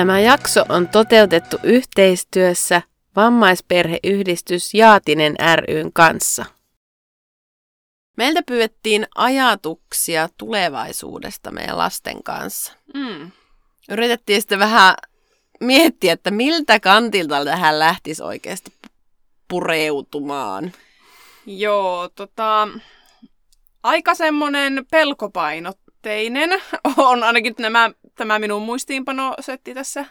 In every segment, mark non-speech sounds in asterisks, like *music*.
Tämä jakso on toteutettu yhteistyössä vammaisperheyhdistys Jaatinen ryn kanssa. Meiltä pyydettiin ajatuksia tulevaisuudesta meidän lasten kanssa. Mm. Yritettiin sitten vähän miettiä, että miltä kantilta tähän lähtisi oikeasti pureutumaan. Joo, tota, aika semmoinen pelkopainotteinen *laughs* on ainakin nämä, tämä minun muistiinpanosetti tässä.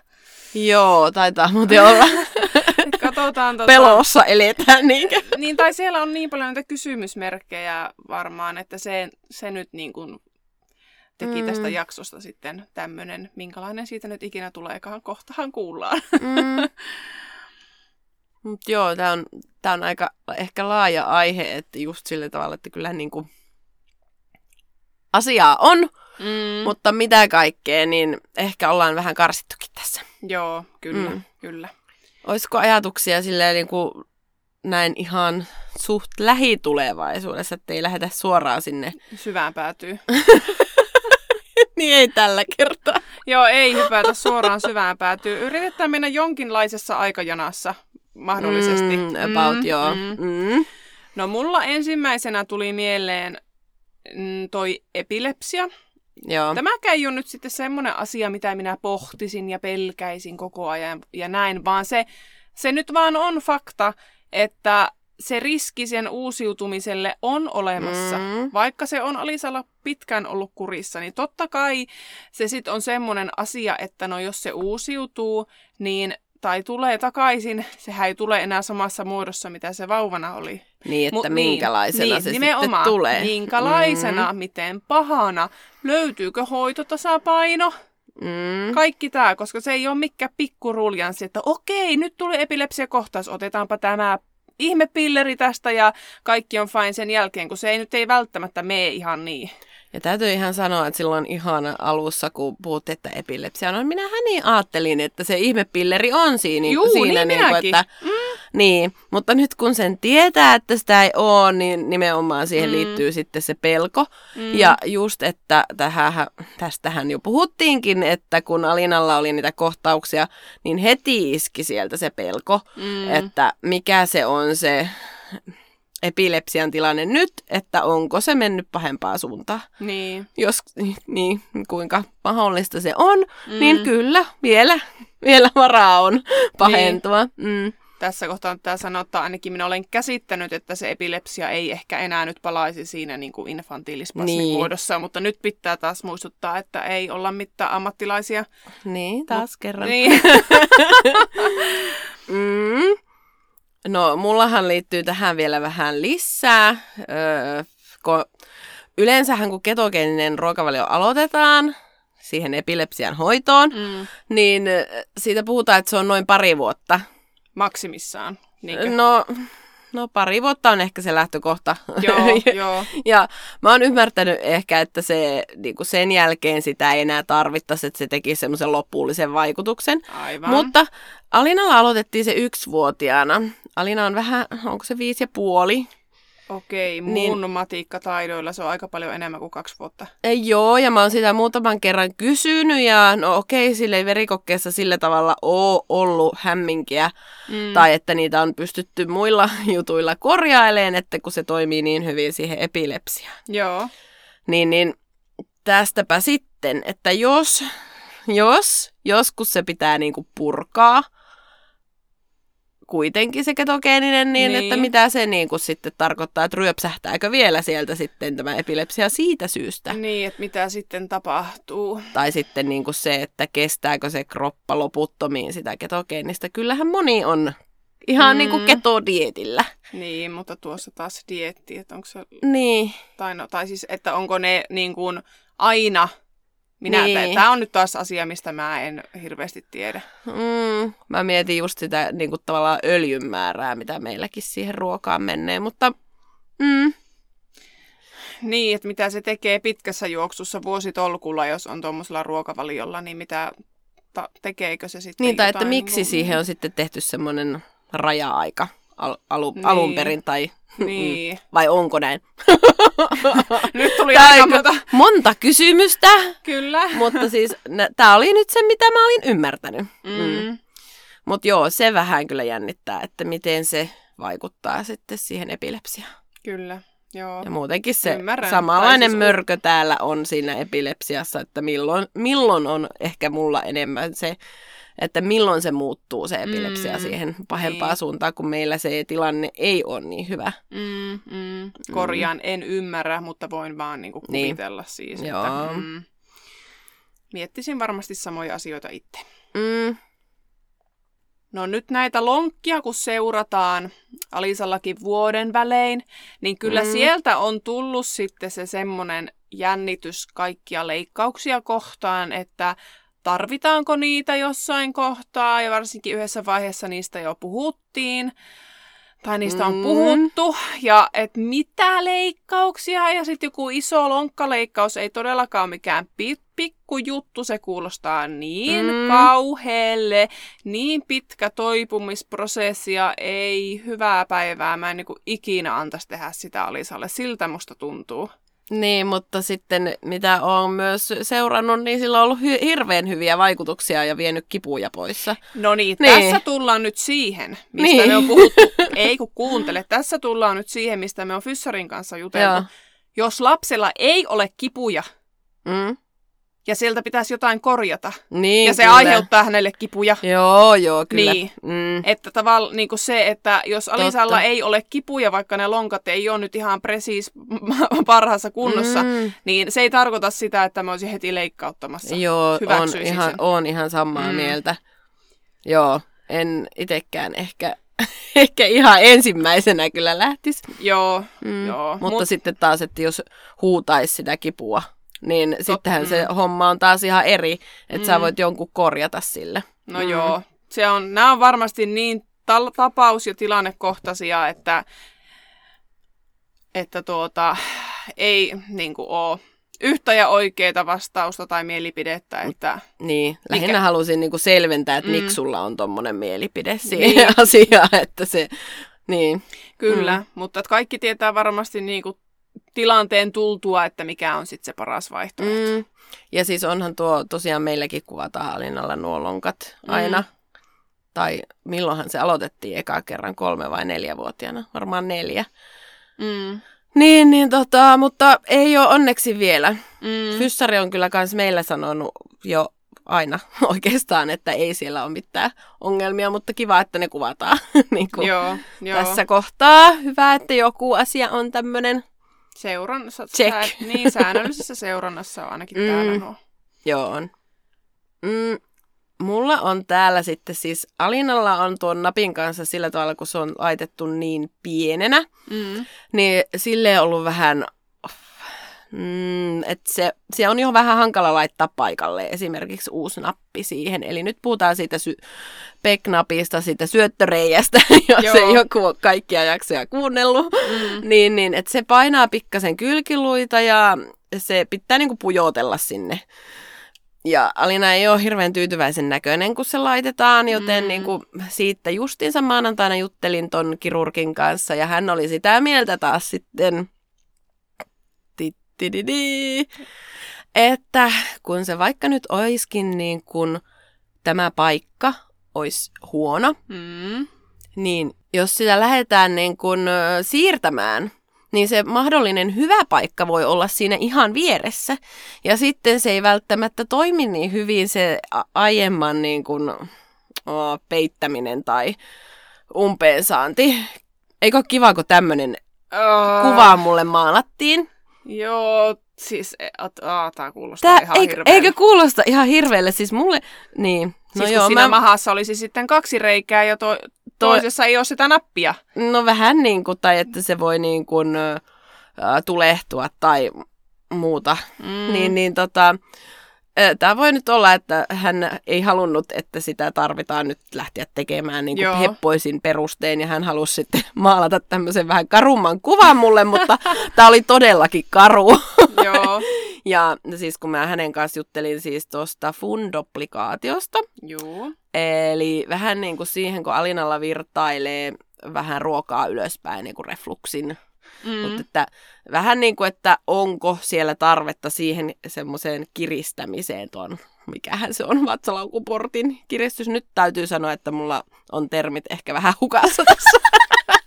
Joo, taitaa muuten olla. *laughs* Katsotaan tota... Pelossa eletään niinkö? Niin, tai siellä on niin paljon näitä kysymysmerkkejä varmaan, että se, se nyt niin kuin teki mm. tästä jaksosta sitten tämmöinen, minkälainen siitä nyt ikinä tuleekaan, kohtahan kuullaan. Mm. *laughs* Mut joo, tämä on, tää on aika ehkä laaja aihe, että just sillä tavalla, että kyllä niin kuin asiaa on, mm. mutta mitä kaikkea, niin ehkä ollaan vähän karsittukin tässä. Joo, kyllä, mm. kyllä. Olisiko ajatuksia silleen niin kuin näin ihan suht lähitulevaisuudessa, että ei lähdetä suoraan sinne? Syvään päätyy. *laughs* niin ei tällä kertaa. Joo, ei hypätä suoraan syvään päätyy. Yritetään mennä jonkinlaisessa aikajanassa mahdollisesti. Mm, about, mm, joo. Mm. Mm. No mulla ensimmäisenä tuli mieleen mm, toi epilepsia. Joo. Tämäkään ei ole nyt sitten semmoinen asia, mitä minä pohtisin ja pelkäisin koko ajan ja näin, vaan se, se nyt vaan on fakta, että se riski sen uusiutumiselle on olemassa. Mm. Vaikka se on Alisalla pitkään ollut kurissa, niin totta kai se sitten on semmoinen asia, että no jos se uusiutuu, niin tai tulee takaisin, sehän ei tule enää samassa muodossa, mitä se vauvana oli. Niin, että Mut, niin, minkälaisena niin, se nimenomaan, sitten tulee. Minkälaisena, mm. miten pahana, löytyykö hoitotasapaino, mm. kaikki tämä, koska se ei ole mikään pikkuruljanssi, että okei, nyt tuli epilepsiakohtaus, otetaanpa tämä ihmepilleri tästä ja kaikki on fine sen jälkeen, kun se ei nyt ei välttämättä mene ihan niin. Ja täytyy ihan sanoa, että silloin ihan alussa, kun puhuttiin, että epilepsia on, no minähän niin ajattelin, että se ihmepilleri on siinä, Juu, siinä niin, niin kuin, että mm. Niin, mutta nyt kun sen tietää, että sitä ei ole, niin nimenomaan siihen mm. liittyy sitten se pelko. Mm. Ja just, että tähän, tästähän jo puhuttiinkin, että kun Alinalla oli niitä kohtauksia, niin heti iski sieltä se pelko, mm. että mikä se on se epilepsian tilanne nyt, että onko se mennyt pahempaa suuntaan. Niin. Jos, niin, kuinka mahdollista se on, mm. niin kyllä, vielä, vielä varaa on pahentua. Niin. Mm tässä kohtaa tämä sanoa, että ainakin minä olen käsittänyt, että se epilepsia ei ehkä enää nyt palaisi siinä niin kuin infantiilispasmin niin. muodossa, mutta nyt pitää taas muistuttaa, että ei olla mitään ammattilaisia. Niin, taas Mut, kerran. Niin. *laughs* mm. No, mullahan liittyy tähän vielä vähän lisää. Öö, kun yleensähän kun ketogeeninen ruokavalio aloitetaan, siihen epilepsian hoitoon, mm. niin siitä puhutaan, että se on noin pari vuotta maksimissaan. Niinkö? No, no pari vuotta on ehkä se lähtökohta. Joo, *laughs* joo. Ja mä oon ymmärtänyt ehkä, että se, niin kuin sen jälkeen sitä ei enää tarvittaisi, että se teki semmoisen lopullisen vaikutuksen. Aivan. Mutta Alinalla aloitettiin se yksivuotiaana. Alina on vähän, onko se viisi ja puoli? Okei, mun niin, matiikkataidoilla se on aika paljon enemmän kuin kaksi vuotta. Ei, joo, ja mä oon sitä muutaman kerran kysynyt, ja no okei, sille ei verikokkeessa sillä tavalla ole ollut hämminkiä, mm. tai että niitä on pystytty muilla *laughs* jutuilla korjaileen, että kun se toimii niin hyvin siihen epilepsiaan. Joo. Niin, niin tästäpä sitten, että jos, jos joskus se pitää niinku purkaa, kuitenkin se ketogeeninen, niin, niin. että mitä se niin kuin sitten tarkoittaa, että ryöpsähtääkö vielä sieltä sitten tämä epilepsia siitä syystä. Niin, että mitä sitten tapahtuu. Tai sitten niin kuin se, että kestääkö se kroppa loputtomiin sitä ketogeenistä. Kyllähän moni on ihan mm. niin kuin ketodietillä. Niin, mutta tuossa taas dietti, että onko se... Niin. Tai, no, tai siis, että onko ne niin kuin aina Minä, Niin. Tämä on nyt taas asia, mistä mä en hirveästi tiedä. Mm, mä mietin just sitä niin kuin tavallaan öljyn määrää, mitä meilläkin siihen ruokaan menee, mutta mm, Niin, että mitä se tekee pitkässä juoksussa vuositolkulla, jos on tuommoisella ruokavaliolla, niin mitä ta- tekeekö se sitten niin, tai että miksi niinku- siihen on sitten tehty semmoinen raja-aika al- alu- Niin. alun perin, tai Niin. *laughs* vai onko näin? *laughs* Nyt tuli Tää aika on monta. monta kysymystä, Kyllä. *laughs* mutta siis tämä oli nyt se, mitä mä olin ymmärtänyt. Mm. Mm. Mutta joo, se vähän kyllä jännittää, että miten se vaikuttaa sitten siihen epilepsiaan. Kyllä, joo. Ja muutenkin se Ymmärrän. samanlainen siis- mörkö täällä on siinä epilepsiassa, että milloin, milloin on ehkä mulla enemmän se, että milloin se muuttuu se epilepsia Mm, siihen pahempaan niin. suuntaan, kun meillä se tilanne ei ole niin hyvä. Mm, mm. Korjaan, en ymmärrä, mutta voin vaan niinku Niin. kuvitella siis. Joo. Että, mm, miettisin varmasti samoja asioita itse. Mm, No nyt näitä lonkkia, kun seurataan Alisallakin vuoden välein, niin kyllä Mm. mm. sieltä on tullut sitten se semmoinen jännitys kaikkia leikkauksia kohtaan, että tarvitaanko niitä jossain kohtaa, ja varsinkin yhdessä vaiheessa niistä jo puhuttiin, tai niistä on Mm. puhuttu, ja että mitä leikkauksia, ja sitten joku iso lonkkaleikkaus ei todellakaan ole mikään pi- pikkujuttu, se kuulostaa niin mm. kauheelle, niin pitkä toipumisprosessi, ja ei hyvää päivää, mä en niin ikinä antaisi tehdä sitä Alisalle, siltä musta tuntuu. Niin, mutta sitten mitä olen myös seurannut, niin sillä on ollut hy- hirveän hyviä vaikutuksia ja vienyt kipuja poissa. No niin, Niin. tässä tullaan nyt siihen, mistä Niin. niin. me on puhuttu. Ei kun kuuntele, tässä tullaan nyt siihen, mistä me on Fyssarin kanssa juteltu. Joo. Jos lapsella ei ole kipuja Mm. Ja sieltä pitäisi jotain korjata, Niin, ja se kyllä. aiheuttaa hänelle kipuja, Joo, joo, kyllä. Niin. Mm. että tavallaan niin se, että jos Alisalla Totta. ei ole kipuja, vaikka ne lonkat ei ole nyt ihan presiis *laughs* parhaassa kunnossa, Mm. niin se ei tarkoita sitä, että mä olisin heti leikkauttamassa. Joo, on ihan, on ihan samaa mm. Mieltä. Joo, en itekään ehkä, *laughs* ehkä ihan ensimmäisenä kyllä lähtisi. Joo, Mm. joo. Mutta Mut- sitten taas, että jos huutaisi sitä kipua, niin Tot, sittenhän mm. se homma on taas ihan eri, että mm. sä Mm. voit jonkun korjata sille. No Mm. joo, se on, nämä on varmasti niin tal- tapaus- ja tilannekohtaisia, että, että tuota, ei niin kuin, ole yhtä ja oikeaa vastausta tai mielipidettä, että Niin, lähinnä Mikä- halusin niinku selventää, että mm. Mm. miksi sulla on tommonen mielipide siihen Niin. *laughs* asiaan, että se, niin. kyllä, Mm. mm. mutta kaikki tietää varmasti niin kuin, tilanteen tultua, että mikä on sitten se paras vaihtoehto. Mm. Ja siis onhan tuo, tosiaan meilläkin kuvataan Alinnalla nuo lonkat aina. Mm. Tai milloinhan se aloitettiin eka kerran, kolme vai neljävuotiaana? Varmaan neljä. Mm. Niin, niin tota, mutta ei ole onneksi vielä. Mm. Fyssari on kyllä kans meillä sanonut jo aina *laughs* oikeastaan, että ei siellä ole mitään ongelmia, mutta kiva, että ne kuvataan *laughs* niin kuin Joo, joo. tässä kohtaa. Hyvä, että joku asia on tämmöinen. Seurannassa, Check. Sää, niin, säännöllisessä seurannassa on ainakin Mm. täällä nuo. Joo on. Mm, mulla on täällä sitten siis, Alinalla on tuon napin kanssa sillä tavalla, kun se on laitettu niin pienenä, Mm. niin sille on ollut vähän, mm, että se, se on jo vähän hankala laittaa paikalle esimerkiksi uusi nappi siihen. Eli nyt puhutaan siitä sy- peknapista, siitä syöttöreijästä, *laughs* jos Joo. ei joku kaikkia jaksoja kuunnellut. Mm. Niin, niin että se painaa pikkasen kylkiluita ja se pitää niinku pujotella sinne. Ja Alina ei ole hirveän tyytyväisen näköinen, kun se laitetaan, joten Mm. mm. niin kuin siitä justiinsa maanantaina juttelin ton kirurgin kanssa ja hän oli sitä mieltä taas sitten, tittididi, että kun se vaikka nyt oiskin niin kuin tämä paikka olisi huono, Mm. niin jos sitä lähdetään niin kuin siirtämään, niin se mahdollinen hyvä paikka voi olla siinä ihan vieressä. Ja sitten se ei välttämättä toimi niin hyvin se aiemman niin kuin, o, peittäminen tai umpeensaanti. Eikö ole kiva, kun tämmöinen Uh, kuva mulle maalattiin? Joo, siis et, aa, tää kuulostaa Tää, ihan eikö, hirveältä. eikö kuulosta ihan hirveelle? Siis mulle, niin. No siis joo, siinä mä, mahassa olisi sitten kaksi reikää ja to, toisessa ei ole sitä nappia. No vähän niin kuin, tai että se voi niin kuin, ö, tulehtua tai muuta. Mm. Niin, niin tota, Tämä voi nyt olla, että hän ei halunnut, että sitä tarvitaan nyt lähteä tekemään niin kuin heppoisin perustein, ja hän halusi sitten *laughs* maalata tämmöisen vähän karumman kuvan mulle, mutta *laughs* tämä oli todellakin karu. Joo. *laughs* ja siis kun mä hänen kanssa juttelin siis tuosta fundoplikaatiosta, Joo. eli vähän niin kuin siihen, kun Alinalla virtailee vähän ruokaa ylöspäin niin kuin refluksin Mm. Mutta että vähän niin kuin, että onko siellä tarvetta siihen semmoiseen kiristämiseen tuon, mikähän se on, vatsalaukuportin kiristys. Nyt täytyy sanoa, että mulla on termit ehkä vähän hukassa tässä.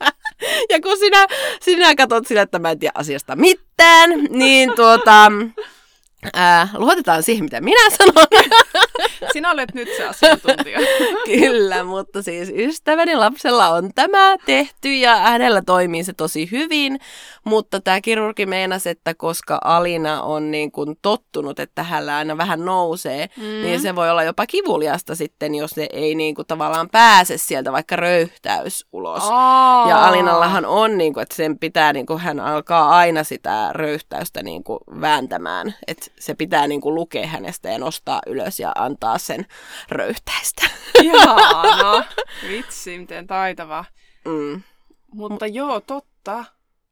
*laughs* ja kun sinä, sinä katsot sillä, että mä en tiedä asiasta mitään, niin tuota, ää, luotetaan siihen, mitä minä sanon. *laughs* Sinä olet nyt se asiantuntija. *laughs* Kyllä, mutta siis ystäväni lapsella on tämä tehty ja hänellä toimii se tosi hyvin, mutta tämä kirurgi meinasi, että koska Alina on niin kuin tottunut, että hänellä aina vähän nousee, mm. niin se voi olla jopa kivuliasta sitten, jos se ei niin kuin tavallaan pääse sieltä vaikka röyhtäys ulos. Oh. Ja Alinallahan on, niin kuin, että sen pitää, niin kuin, hän alkaa aina sitä röyhtäystä niin kuin vääntämään, että se pitää niin kuin lukea hänestä ja nostaa ylös ja antaa sen röyhtäistä. Ihanaa. *laughs* Vitsi, miten taitava. Mm. Mutta joo, totta.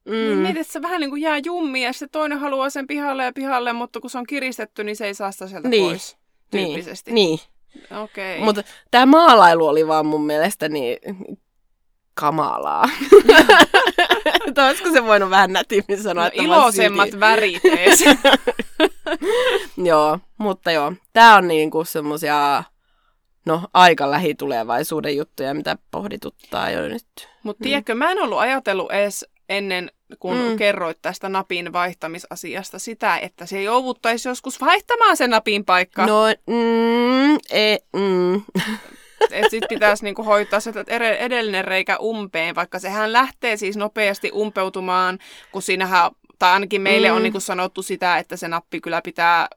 Mm. Niin mietit, että se vähän niin kuin jää jummiin ja sitten toinen haluaa sen pihalle ja pihalle, mutta kun se on kiristetty, niin se ei saa sitä sieltä Niin. pois. Tyyppisesti. Niin. Okei. niin. Mutta tämä maalailu oli vaan mun mielestä niin kamalaa. *laughs* Olisiko se voinut vähän nätimmin sanoa, no, että iloisemmat värit. *laughs* *laughs* joo, mutta joo. Tämä on niinku semmosia, no aika lähitulevaisuuden juttuja, mitä pohdituttaa jo nyt. Mutta tiedätkö, mä en ollut ajatellut edes ennen, kun Mm. mm. kerroit tästä napin vaihtamisasiasta sitä, että se jouduttaisi joskus vaihtamaan se napin paikka. No, mm, e, mm. *laughs* Että sit pitäisi niinku hoitaa se edellinen reikä umpeen, vaikka sehän lähtee siis nopeasti umpeutumaan, kun siinähän, tai ainakin meille mm. On niinku sanottu sitä, että se nappi kyllä pitää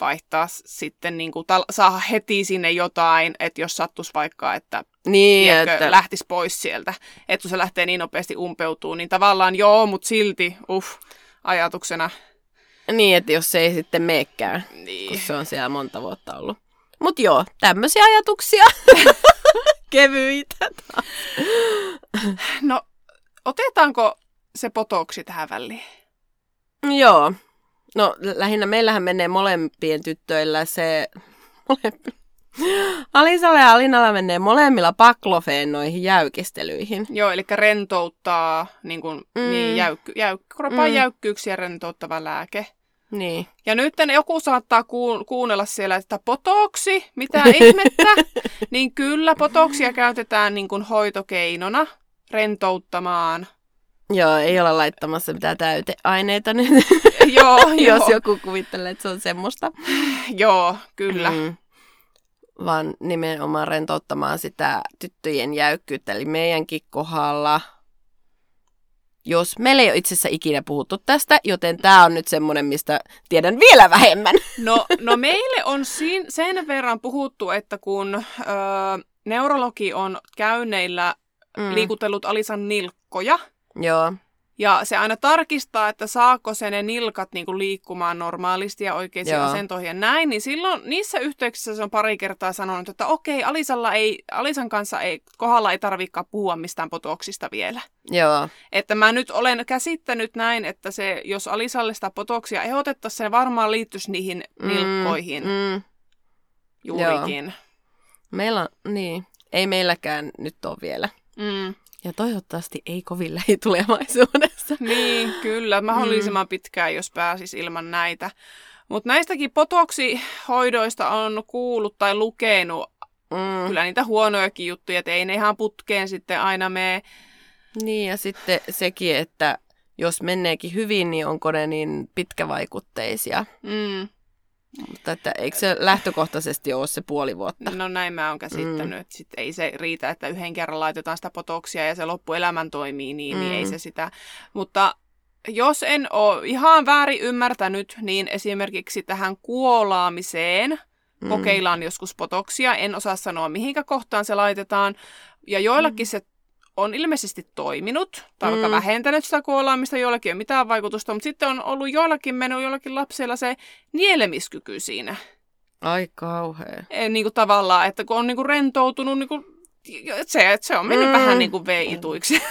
vaihtaa sitten, niinku, tal- saada heti sinne jotain, että jos sattuisi vaikka, että Niin, tiedätkö, että, lähtisi pois sieltä, että kun se lähtee niin nopeasti umpeutuu, niin tavallaan joo, mutta silti, uff, ajatuksena. niin, että jos se ei sitten meekään, kun Niin. se on siellä monta vuotta ollut. Mut joo, tämmöisiä ajatuksia. *laughs* Kevyitä. No, otetaanko se potoksi tähän väliin? Joo. No lähinnä meillähän menee molempien tyttöillä se... *laughs* Molempi. *gasps* Alisalla ja Alinalla menee molemmilla paklofeen noihin jäykistelyihin. Joo, eli rentouttaa niin kuin, Mm. niin jäykky, jäyk, kropan Mm. jäykkyyksiä rentouttava lääke. Niin. Ja nyt joku saattaa kuun- kuunnella siellä, että potoksi, mitä *laughs* ihmettä, niin kyllä potoksia käytetään niin kuin hoitokeinona rentouttamaan. Joo, ei olla laittamassa mitään täyteaineita nyt, *laughs* joo, *laughs* joo, jos joku kuvittelee, että se on semmoista. *sighs* joo, kyllä. Mm. Vaan nimenomaan rentouttamaan sitä tyttöjen jäykkyyttä. Eli meidänkin kohdalla, jos meillä ei ole itse asiassa ikinä puhuttu tästä, joten tämä on nyt semmoinen, mistä tiedän vielä vähemmän. *laughs* No, no meille on siin, sen verran puhuttu, että kun ö, neurologi on käynneillä mm. liikutellut Alisan nilkkoja, Joo, Ja se aina tarkistaa, että saako se ne nilkat niinku liikkumaan normaalisti ja oikeisiin Joo. asentoihin ja näin, niin silloin niissä yhteyksissä se on pari kertaa sanonut, että okei, Alisalla ei, Alisan kanssa ei, kohdalla ei tarvikaan puhua mistään potoksista vielä. joo, Että mä nyt olen käsittänyt näin, että se, jos Alisalle sitä potoksia ehdotettaisiin, se varmaan liittyisi niihin nilkkoihin Mm, mm. juurikin. Meillä on, niin, ei meilläkään nyt ole vielä. Mm. Ja toivottavasti ei kovin lähitulevaisuudessa. Niin, kyllä. Mahdollisimman pitkään, jos pääsis ilman näitä. Mutta näistäkin potoksihoidoista on kuullut tai lukenut Mm. kyllä niitä huonojakin juttuja, että ei ne ihan putkeen sitten aina mene. Niin, ja sitten sekin, että jos menneekin hyvin, niin onko ne niin pitkävaikutteisia. Mm. Mutta että eikö se lähtökohtaisesti ole se puoli vuotta? No näin mä oon käsittänyt, mm. että sit ei se riitä, että yhden kerran laitetaan sitä potoksia ja se loppuelämän toimii, niin, mm. niin ei Mm. se sitä. Mutta jos en ole ihan väärin ymmärtänyt, niin esimerkiksi tähän kuolaamiseen Mm. kokeillaan joskus potoksia. En osaa sanoa, mihinkä kohtaan se laitetaan. Ja joillakin se on ilmeisesti toiminut, tai vaikka Mm. vähentänyt sitä kuolaamista, joillakin ei ole mitään vaikutusta, mutta sitten on ollut joillakin mennyt joillakin lapsilla se nielemiskyky siinä. Ai kauhea. Ei, niin kuin tavallaan, että kun on niin kuin rentoutunut, niin kuin, se, se on mennyt mm. vähän niin kuin veituiksi.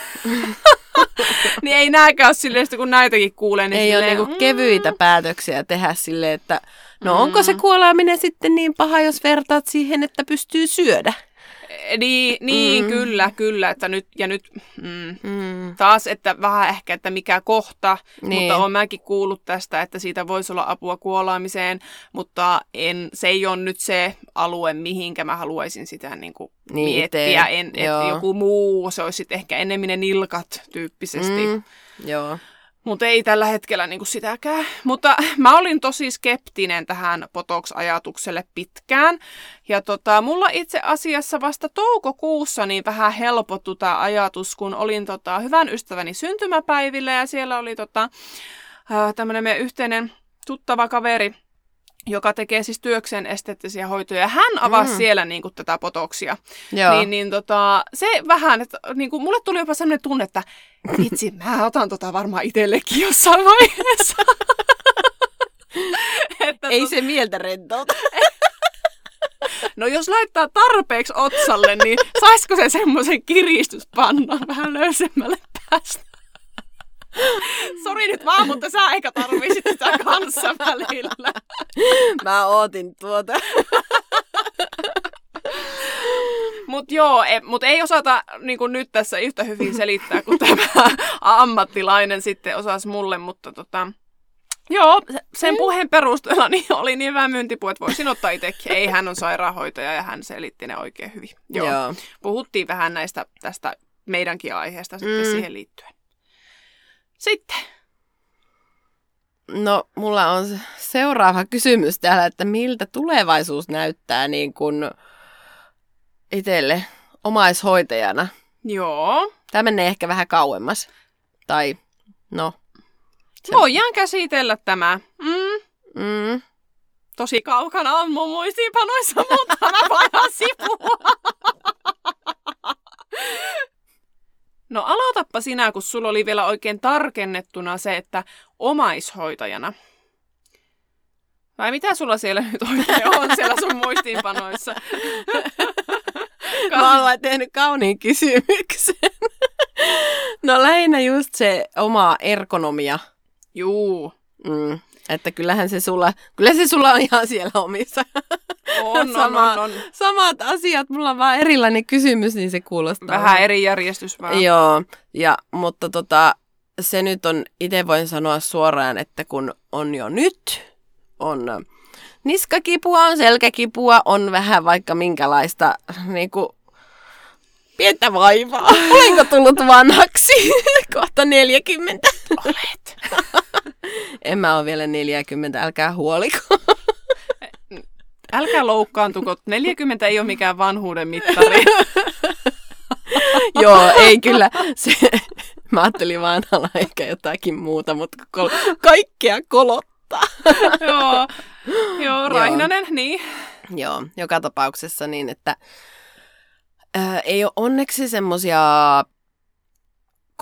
*laughs* niin ei nääkään silleen, kun näitäkin kuulee. Niin ei silleen, ole niinku mm. kevyitä päätöksiä tehdä sille, että no mm. onko se kuolaaminen sitten niin paha, jos vertaat siihen, että pystyy syödä? Niin, niin mm. kyllä, kyllä. Että nyt, ja nyt mm, mm. taas, että vähän ehkä, että mikä kohta, niin. mutta olen mäkin kuullut tästä, että siitä voisi olla apua kuolaamiseen, mutta en, se ei ole nyt se alue, mihinkä mä haluaisin sitä niin kuin niin, miettiä. En, että joku muu, se olisi ehkä enemmän ne nilkat tyyppisesti. Mm. Joo. Mutta ei tällä hetkellä niinku sitäkään. Mutta mä olin tosi skeptinen tähän Potox-ajatukselle pitkään. Ja tota, mulla itse asiassa vasta toukokuussa niin vähän helpottu tämä ajatus, kun olin tota, hyvän ystäväni syntymäpäivillä ja siellä oli tota, tämmöinen meidän yhteinen tuttava kaveri, joka tekee siis työkseen esteettisiä hoitoja. Hän avasi mm. siellä niin kuin, tätä potoksia. Joo. Niin, niin tota, se vähän, että niin kuin, mulle tuli jopa sellainen tunne, että vitsi, mä otan tota varmaan itsellekin jossain vaiheessa. *laughs* että Ei tot... se mieltä rentouta. *laughs* No jos laittaa tarpeeksi otsalle, niin saisiko se semmoisen kiristyspannan vähän löysemmälle päästä? Sori nyt vaan, mutta sä ehkä tarvisit sitä kanssa välillä. Mä ootin tuota. Mut joo, e, mut ei osata niin nyt tässä yhtä hyvin selittää kuin tämä ammattilainen sitten osasi mulle, mutta tota, Joo, sen puheen perusteella niin oli niin hyvä myyntipuu, että voisin ottaa itsekin. Ei, hän on sairaanhoitaja ja hän selitti ne oikein hyvin. Joo. Joo. Puhuttiin vähän näistä tästä meidänkin aiheesta sitten mm. siihen liittyen. Sitten. No, mulla on seuraava kysymys täällä, että miltä tulevaisuus näyttää niin kuin itselle omaishoitajana? Joo. Tämä menee ehkä vähän kauemmas. Tai, no. Se... Voidaan käsitellä tämä. Mm. Mm. Tosi kaukana on mun muistiinpanoissa, mutta mä voidaan sipua. *laughs* No aloitappa sinä, kun sulla oli vielä oikein tarkennettuna se, että omaishoitajana. Vai mitä sulla siellä nyt oikein on siellä sun muistiinpanoissa? Mä oon tehnyt kauniin kysymyksen. No lähinnä just se oma ergonomia. Juu. Mm. Että kyllähän se sulla, kyllä se sulla on ihan siellä omissa. On, Sama, on, on, on. Samat asiat, mulla on vaan erilainen kysymys, niin se kuulostaa. Vähän eri järjestys vaan. Joo, ja, mutta tota, se nyt on, itse voin sanoa suoraan, että kun on jo nyt, on niskakipua, on selkäkipua, on vähän vaikka minkälaista niin kuin, pientä vaivaa. *laughs* Olenko tullut vanhaksi? *laughs* Kohta 40. Olet. *laughs* en mä ole vielä 40, älkää huoliko. *laughs* älkää loukkaantuko, 40 ei ole mikään vanhuuden mittari. *laughs* Joo, ei kyllä. Se, mä ajattelin vanhalla ehkä jotakin muuta, mutta kol- kaikkea kolottaa. joo, joo, Raihnanen, niin. Joo, joka tapauksessa niin, että ää, ei ole onneksi semmoisia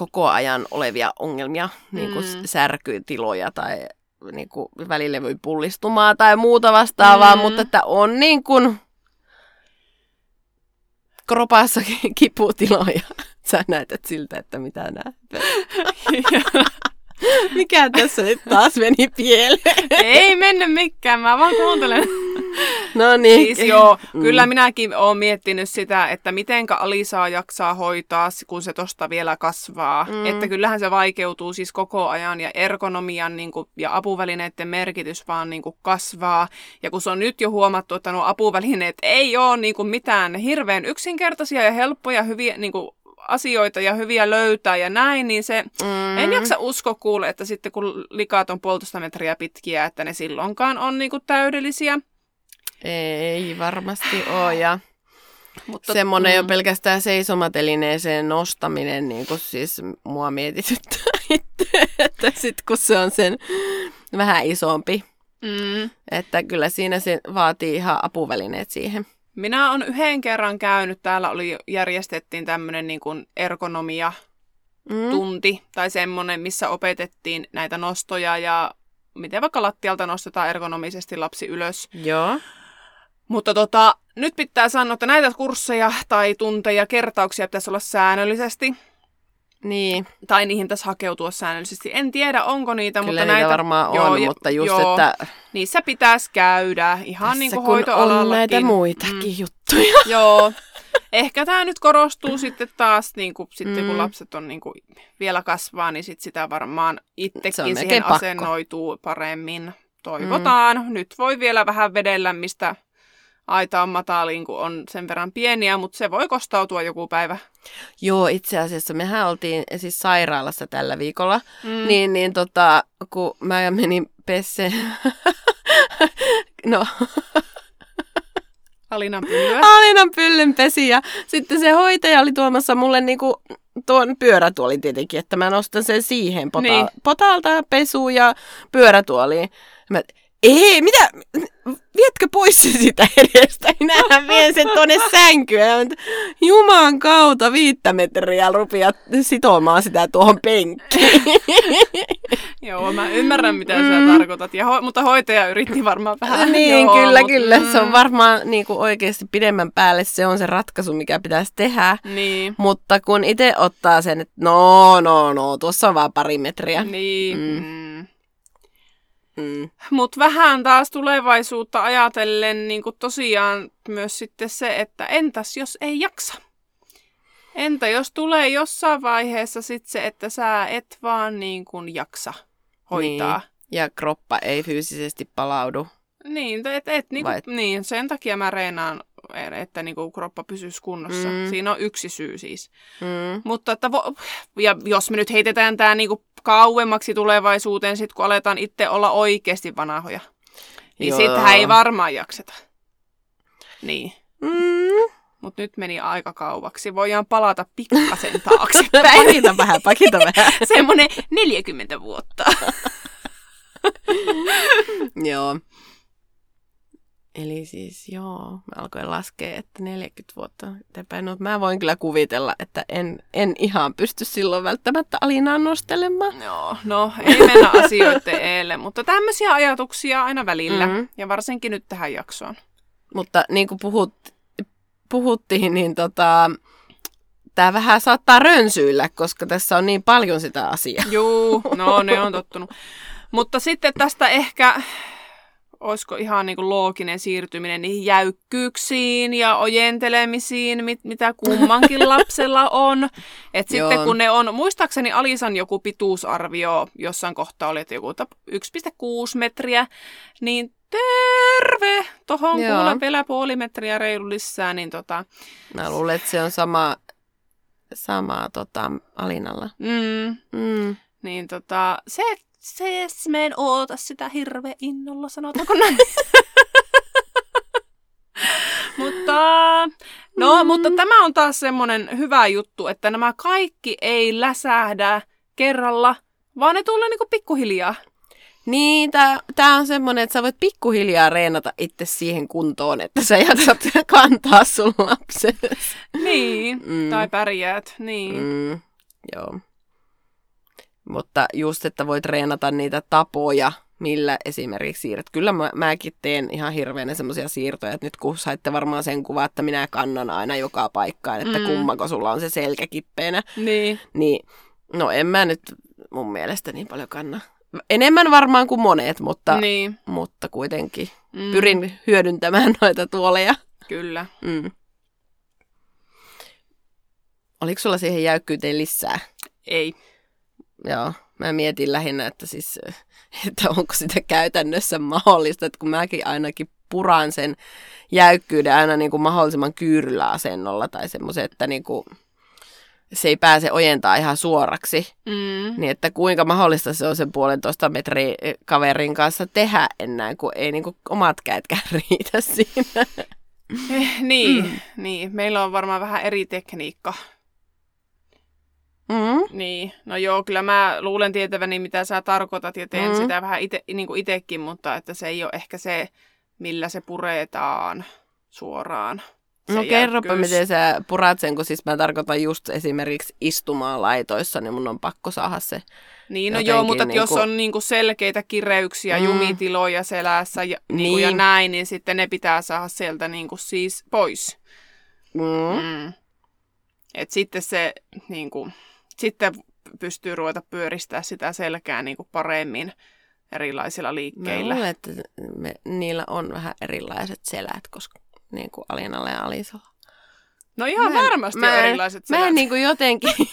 koko ajan olevia ongelmia, mm. niin kuin mm. särkytiloja tai niin kuin välilevy pullistumaa tai muuta vastaavaa, mm. mutta että on niin kuin kropassa *laughs* kiputiloja. Sä näytät siltä, että mitä näet. *laughs* *laughs* *laughs* Mikä tässä nyt taas meni pieleen? Ei mennyt mikään, mä vaan kuuntelen. *laughs* No niin. Siis joo, kyllä minäkin olen miettinyt sitä, että mitenkä Alisaa jaksaa hoitaa, kun se tosta vielä kasvaa. Mm. Että kyllähän se vaikeutuu siis koko ajan ja ergonomian niin kuin, ja apuvälineiden merkitys vaan niin kuin, kasvaa. Ja kun se on nyt jo huomattu, että nuo apuvälineet ei ole niin kuin, mitään hirveän yksinkertaisia ja helppoja, hyviä niin kuin, asioita ja hyviä löytää ja näin, niin se, mm. en jaksa usko kuule, että sitten kun likaat on puolitoista metriä pitkiä, että ne silloinkaan on niinku täydellisiä. Ei varmasti ole ja mutta, semmoinen mm. jo pelkästään seisomatelineeseen nostaminen, niin kuin siis mua mietityttää *laughs* itse, että sitten kun se on sen vähän isompi, mm. että kyllä siinä se vaatii ihan apuvälineet siihen. Minä olen yhden kerran käynyt, täällä oli, järjestettiin tämmöinen niin kuin ergonomia mm. tunti tai semmoinen, missä opetettiin näitä nostoja ja miten vaikka lattialta nostetaan ergonomisesti lapsi ylös. Joo. Mutta tota, nyt pitää sanoa, että näitä kursseja tai tunteja, kertauksia pitäisi olla säännöllisesti. Niin, Tai niihin pitäisi hakeutua säännöllisesti. En tiedä, onko niitä, kyllä mutta niitä näitä... varmaan joo, on, mutta just, joo, että Niissä pitäisi käydä ihan niin tässä kuin kun hoitoalallakin. on näitä muitakin juttuja. *laughs* Joo. Ehkä tämä nyt korostuu sitten taas, niin kuin, sitten kun Mm. lapset on niin kuin, vielä kasvaa, niin sit sitä varmaan itsekin siihen pakko. asennoituu paremmin. Toivotaan. Mm. Nyt voi vielä vähän vedellä, mistä aita on mataliin, kun on sen verran pieniä, mutta se voi kostautua joku päivä. Joo, itse asiassa mehän oltiin siis sairaalassa tällä viikolla, Mm. niin, niin tota, kun mä menin pesseen, *laughs* no Alinan pyllyä. Alinan pyllyn pesi ja sitten se hoitaja oli tuomassa mulle niinku tuon pyörätuolin tietenkin, että mä nostan sen siihen pota- Niin. potalta pesuun ja pyörätuoliin. Mä, ei, mitä? Vietkö pois sen *laughs* sitä edestä? Minähän vien sen tuonne sänkyyn. Juman kautta viittä metriä rupia sitomaan sitä tuohon penkkiin. *laughs* Joo, mä ymmärrän, mitä Mm. sä tarkoitat. Ja ho- mutta hoitaja yritti varmaan vähän. niin, *laughs* Joo, kyllä, mut- kyllä. Se on mm. varmaan niin kuin oikeasti pidemmän päälle se on se ratkaisu, mikä pitäisi tehdä. Niin. Mutta kun itse ottaa sen, että no, no, no, tuossa on vaan pari metriä. Niin. Mm. Mm. Mutta vähän taas tulevaisuutta ajatellen niin tosiaan myös sitten se, että entäs jos ei jaksa? Entä jos tulee jossain vaiheessa sitten se, että sä et vaan niin kuin jaksa hoitaa? Niin. Ja kroppa ei fyysisesti palaudu. Niin, et, et, niin, Vai- kuin, niin, sen takia mä reenaan, että niin kuin kroppa pysyisi kunnossa. Mm. Siinä on yksi syy siis. Mm. Mutta että vo, ja jos me nyt heitetään tämä niinku kauemmaksi tulevaisuuteen, sit kun aletaan itse olla oikeasti vanhoja, niin sittenhän ei varmaan jakseta. Niin. Mm. Mutta nyt meni aika kauaksi. Voidaan palata pikkasen *laughs* taaksepäin. Pakita vähän, pakita vähän. *laughs* Semmoinen 40 vuotta. *laughs* joo. Eli siis joo, mä alkoin laskea, että 40 vuotta eteenpäin. No, mä voin kyllä kuvitella, että en, en ihan pysty silloin välttämättä Alinaan nostelemaan. Joo, no ei mennä *laughs* asioiden eelle, mutta tämmöisiä ajatuksia aina välillä. Mhm. Mm. Ja varsinkin nyt tähän jaksoon. Mutta niin kuin puhut, puhuttiin, niin tota, tämä vähän saattaa rönsyillä, koska tässä on niin paljon sitä asiaa. Juu, no ne on tottunut. *laughs* Mutta sitten tästä ehkä, olisiko ihan niin kuin looginen siirtyminen niihin jäykkyyksiin ja ojentelemisiin, mit, mitä kummankin *laughs* lapsella on. Et sitten kun ne on, muistaakseni Alisan joku pituusarvio jossain kohtaa oli, että joku tap- 1,6 metriä, niin terve! Tohon kuule vielä puoli metriä reilu lisää, niin tota, Mä luulen, että se on sama, sama tota, Alinalla. mm, Mm. Niin tota, se, se me en oota sitä hirveän innolla, sanotaanko näin. *laughs* mutta, no, Mm. mutta tämä on taas semmoinen hyvä juttu, että nämä kaikki ei läsähdä kerralla, vaan ne tulee niinku pikkuhiljaa. Niin, tää, tää on semmonen, että sä voit pikkuhiljaa reenata itse siihen kuntoon, että sä jaksat *laughs* kantaa sun lapsen. Niin, Mm. tai pärjäät, niin. Mm, joo. Mutta just, että voit treenata niitä tapoja, millä esimerkiksi siirrät. Kyllä mä, mäkin teen ihan hirveänä semmoisia siirtoja, että nyt kun saitte varmaan sen kuvan, että minä kannan aina joka paikkaan, että Mm. mm. kummako sulla on se selkä kippeenä, Niin, niin no en mä nyt mun mielestä niin paljon kanna. Enemmän varmaan kuin monet, mutta, niin. mutta kuitenkin Mm, pyrin hyödyntämään noita tuoleja. Kyllä. Mm. Oliko sulla siihen jäykkyyteen lisää? Ei. Joo, mä mietin lähinnä, että siis, *laughs* että onko sitä käytännössä mahdollista, että kun mäkin ainakin puran sen jäykkyyden aina niin kuin mahdollisimman kyyryllä asennolla tai semmoisen, että niin kuin se ei pääse ojentaa ihan suoraksi, Mm. niin että kuinka mahdollista se on sen puolentoista metrin kaverin kanssa tehdä enää, kun ei niin kuin omat käetkään *laughs* riitä siinä. Eh, niin, mm. niin, meillä on varmaan vähän eri tekniikka. Mm. Niin, no joo, kyllä mä luulen tietäväni, mitä sä tarkoitat ja teen Mm. sitä vähän ite, niin kuin itekin, mutta että se ei ole ehkä se, millä se puretaan suoraan. No kerropa, miten sä purat sen, kun siis mä tarkoitan just esimerkiksi istumaan laitoissa, niin mun on pakko saada se Niin, no joo, mutta niin jos kuin... on niinku selkeitä kireyksiä, mm. jumitiloja selässä ja, niin. Niinku ja näin, niin sitten ne pitää saada sieltä niinku siis pois. Mm. Mm. Et sitten se niinku, sitten pystyy ruveta pyöristää sitä selkää niinku paremmin erilaisilla liikkeillä. Mä luulen, että me, niillä on vähän erilaiset selät, koska niin kuin Alinalla ja Alisalla. No ihan mä en, varmasti mä en, erilaiset selät. Mä en niin kuin jotenkin... *laughs*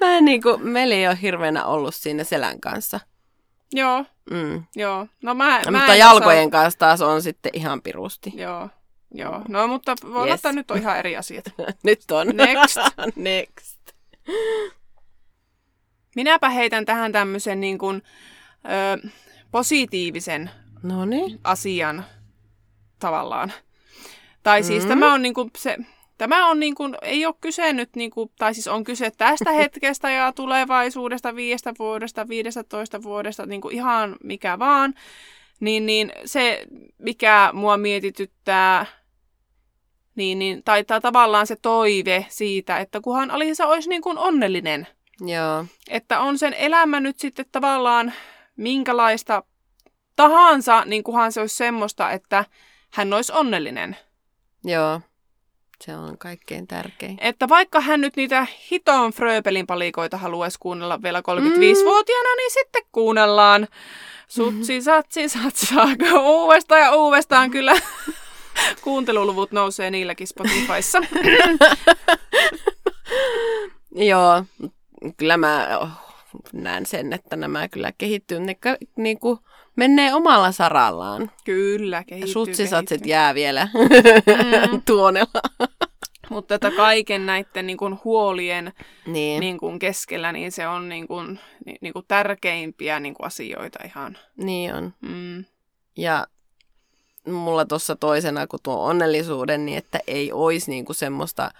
mä en niin kuin, meillä ei ole hirveänä ollut siinä selän kanssa. Joo. Mm. Joo. No mä, no, mä mutta jalkojen osaa... kanssa taas on sitten ihan pirusti. Joo. Joo. No mutta voi yes. nyt on ihan eri asiat. *laughs* nyt on. Next. *laughs* Next. Minäpä heitän tähän tämmöisen niin kuin, ö, positiivisen Noniin. asian tavallaan. Tai siis mm. tämä on niin kuin se, tämä on niin kuin, ei ole kyse nyt, niin kuin, tai siis on kyse tästä *laughs* hetkestä ja tulevaisuudesta, viidestä vuodesta, viidestätoista vuodesta, niin kuin ihan mikä vaan. Niin, niin se, mikä mua mietityttää, niin, niin taitaa tavallaan se toive siitä, että kunhan Alisa olisi niin kuin onnellinen. Joo. Että on sen elämä nyt sitten tavallaan minkälaista tahansa, niin kunhan se olisi semmoista, että hän olisi onnellinen. Joo, se on kaikkein tärkein. Että vaikka hän nyt niitä hiton Fröbelin palikoita haluaisi kuunnella vielä 35-vuotiaana, mm. niin sitten kuunnellaan. Sutsi, satsi, satsaako uudestaan ja uudestaan *laughs* kyllä. *laughs* Kuunteluluvut nousee niilläkin Spotifyssa. *laughs* Joo, kyllä mä näen sen, että nämä kyllä kehittyy. Ne niin kuin, menee omalla sarallaan. Kyllä, kehittyy. Sutsisatset jää vielä mm. *laughs* tuonella. Mutta että kaiken näiden niin kuin, huolien niin. Niin kuin, keskellä, niin se on niin kuin, niin, niin kuin, tärkeimpiä niin kuin, asioita ihan. Niin on. Mm. Ja mulla tuossa toisena, kun tuo onnellisuuden, niin että ei olisi niin kuin, semmoista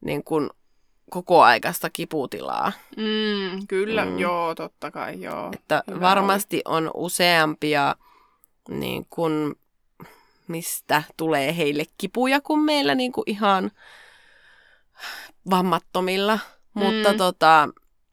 niin kuin, koko aikaista kiputilaa. Mm, kyllä, mm. joo, totta kai, joo. Että Hyvä varmasti on useampia, niin kun, mistä tulee heille kipuja kuin meillä niin kuin ihan vammattomilla. Mm. Mutta, tota,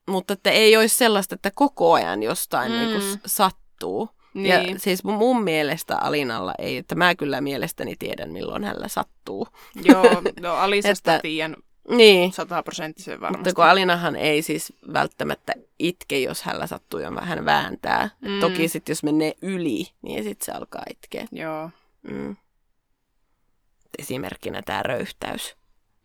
mutta että ei olisi sellaista, että koko ajan jostain mm. niin kuin sattuu. Niin. Ja siis mun mielestä Alinalla ei, että mä kyllä mielestäni tiedän milloin hänellä sattuu. Joo, *laughs* no Alisasta tiedän niin. Sataprosenttisen varmasti. Mutta kun Alinahan ei siis välttämättä itke, jos hänellä sattuu ja hän vääntää. Mm. Toki sitten jos menee yli, niin sitten se alkaa itkeä. Joo. Mm. Esimerkkinä tämä röyhtäys.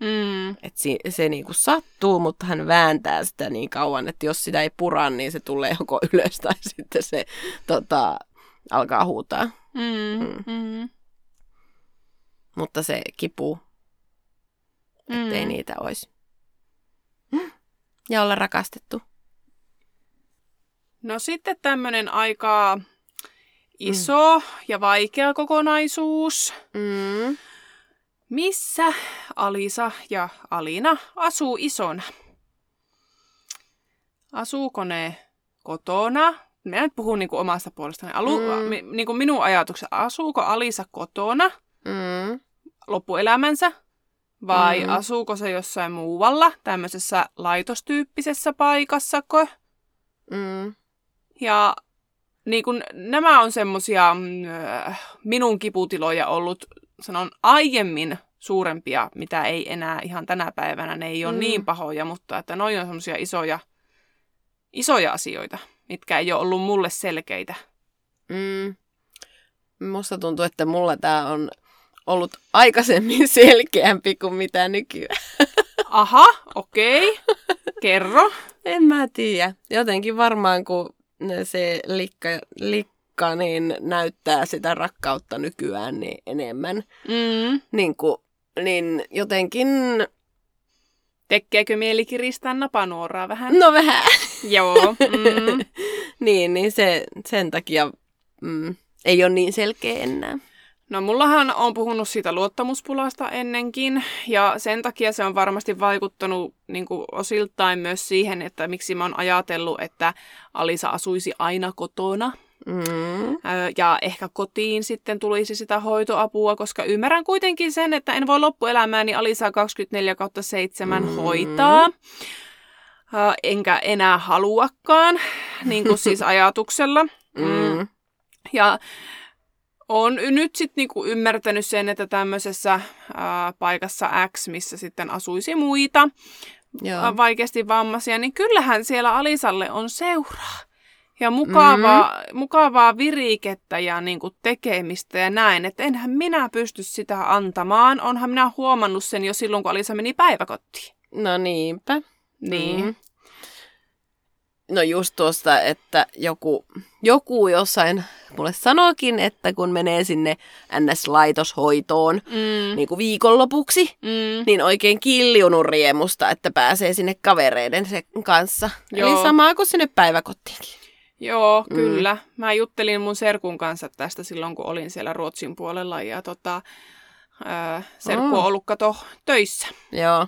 Mm. Et se, se niinku sattuu, mutta hän vääntää sitä niin kauan, että jos sitä ei pura, niin se tulee joko *laughs* ylös tai sitten se tota, alkaa huutaa. Mm. Mm. Mm. Mutta se kipu ettei mm. niitä olisi. Ja olla rakastettu. No sitten tämmöinen aika iso mm. ja vaikea kokonaisuus. Mm. Missä Alisa ja Alina asuu isona? Asuuko ne kotona? Minä nyt puhun niin kuin omasta puolestani. Alu, mm. niin kuin minun ajatukseni, asuuko Alisa kotona mm. loppuelämänsä? Vai mm. asuuko se jossain muualla, tämmöisessä laitostyyppisessä paikassako? Mm. Ja niin kun, nämä on semmosia mm, minun kiputiloja ollut, sanon aiemmin suurempia, mitä ei enää ihan tänä päivänä. Ne ei ole mm. niin pahoja, mutta että noin on semmosia isoja, isoja asioita, mitkä ei ole ollut mulle selkeitä. Mm. Musta tuntuu, että mulla tämä on ollut aikaisemmin *laughs* selkeämpi kuin mitä nykyään. *laughs* Aha, okei. Okay. Kerro. En mä tiedä. Jotenkin varmaan kun se likka, likka niin näyttää sitä rakkautta nykyään niin enemmän. Mm. Niin, kuin, niin jotenkin... Tekeekö mieli kiristää napanuoraa vähän? No vähän. Joo. *laughs* Mm. niin, niin se, sen takia mm, ei ole niin selkeä enää. No mullahan on puhunut siitä luottamuspulasta ennenkin ja sen takia se on varmasti vaikuttanut niin kuin osiltain myös siihen, että miksi mä oon ajatellut, että Alisa asuisi aina kotona. Mm. Ja ehkä kotiin sitten tulisi sitä hoitoapua, koska ymmärrän kuitenkin sen, että en voi loppuelämääni Alisaa 24 kautta 7 mm. hoitaa. Enkä enää haluakaan, niin kuin siis *laughs* ajatuksella. Mm. Ja on nyt sitten niinku ymmärtänyt sen, että tämmöisessä ää, paikassa X, missä sitten asuisi muita Joo. vaikeasti vammaisia, niin kyllähän siellä Alisalle on seuraa. Ja mukavaa, mm-hmm. mukavaa virikettä ja niin kuin tekemistä ja näin, että enhän minä pysty sitä antamaan. Onhan minä huomannut sen jo silloin, kun Alisa meni päiväkotiin. No niinpä. Niin. Mm-hmm. No just tuosta, että joku, joku jossain mulle sanoikin, että kun menee sinne NS-laitoshoitoon mm. niin kuin viikonlopuksi, mm. niin oikein kiljunut riemusta, että pääsee sinne kavereiden kanssa. Joo. Eli samaa kuin sinne päiväkotiinkin. Joo, mm. kyllä. Mä juttelin mun serkun kanssa tästä silloin, kun olin siellä Ruotsin puolella ja tota, ää, serkku oh. on ollut kato töissä. Joo.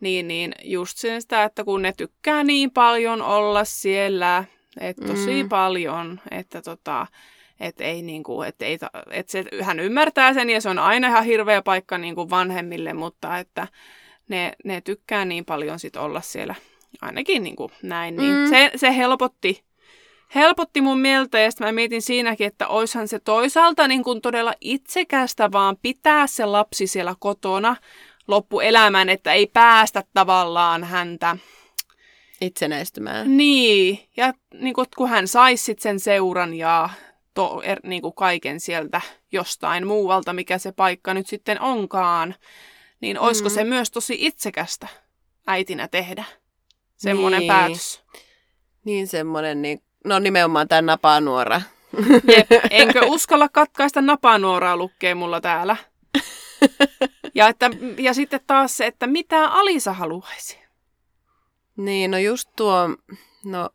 Niin, niin just sen sitä, että kun ne tykkää niin paljon olla siellä, että tosi mm. paljon, että tota, et ei niinku, et ei, et se, hän ymmärtää sen ja se on aina ihan hirveä paikka niinku vanhemmille, mutta että ne, ne tykkää niin paljon sit olla siellä ainakin niinku näin, niin mm. se, se helpotti helpotti mun mieltä ja sitten mä mietin siinäkin, että oishan se toisaalta niin kuin todella itsekästä vaan pitää se lapsi siellä kotona loppuelämän, että ei päästä tavallaan häntä itsenäistymään. Niin, ja niin kuin, kun hän saisi sen seuran ja to, er, niin kuin kaiken sieltä jostain muualta, mikä se paikka nyt sitten onkaan, niin olisiko mm. se myös tosi itsekästä äitinä tehdä? Semmoinen niin. päätös. Niin semmoinen niin No nimenomaan tämä napanuora. Jep, enkö uskalla katkaista napanuoraa lukkee mulla täällä. *laughs* Ja, että, ja sitten taas se, että mitä Alisa haluaisi. Niin, no just tuo, no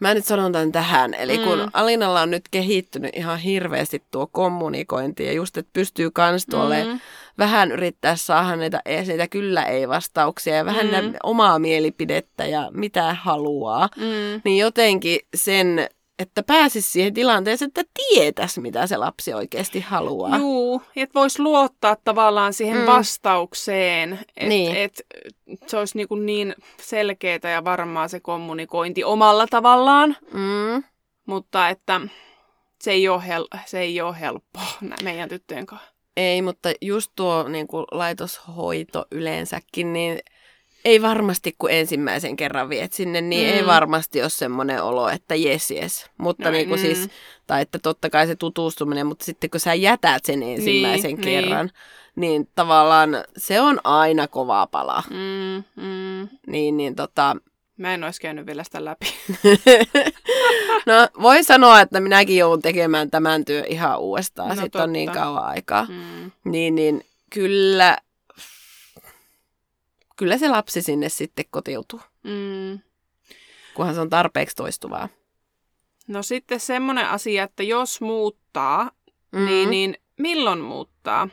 Mä nyt sanon tämän tähän. Eli mm. kun Alinalla on nyt kehittynyt ihan hirveästi tuo kommunikointi ja just, että pystyy kans tuolle mm. Vähän yrittää saada niitä, niitä kyllä ei vastauksia ja vähän mm. omaa mielipidettä ja mitä haluaa, mm. niin jotenkin sen että pääsisi siihen tilanteeseen, että tietäisi, mitä se lapsi oikeasti haluaa. Joo, että voisi luottaa tavallaan siihen mm. vastaukseen, että niin. et, se olisi niin, kuin niin selkeää ja varmaa se kommunikointi omalla tavallaan, mm. mutta että se ei ole, hel- se ei ole helppoa meidän tyttöjen kanssa. Ei, mutta just tuo niin kuin laitoshoito yleensäkin, niin ei varmasti, kun ensimmäisen kerran viet sinne, niin mm. ei varmasti ole semmoinen olo, että jes, jes. Mutta no, niin kuin mm. siis, tai että totta kai se tutustuminen, mutta sitten kun sä jätät sen ensimmäisen niin, kerran, niin. niin tavallaan se on aina kova pala. Mm, mm. Niin, niin tota... Mä en olisi käynyt vielä sitä läpi. *laughs* no voi sanoa, että minäkin joudun tekemään tämän työn ihan uudestaan. No, Sitten totta. on niin kauan aikaa. Mm. Niin, niin kyllä kyllä se lapsi sinne sitten kotiutuu. Mm. Kunhan se on tarpeeksi toistuvaa. No sitten semmoinen asia, että jos muuttaa, mm. niin, niin milloin muuttaa?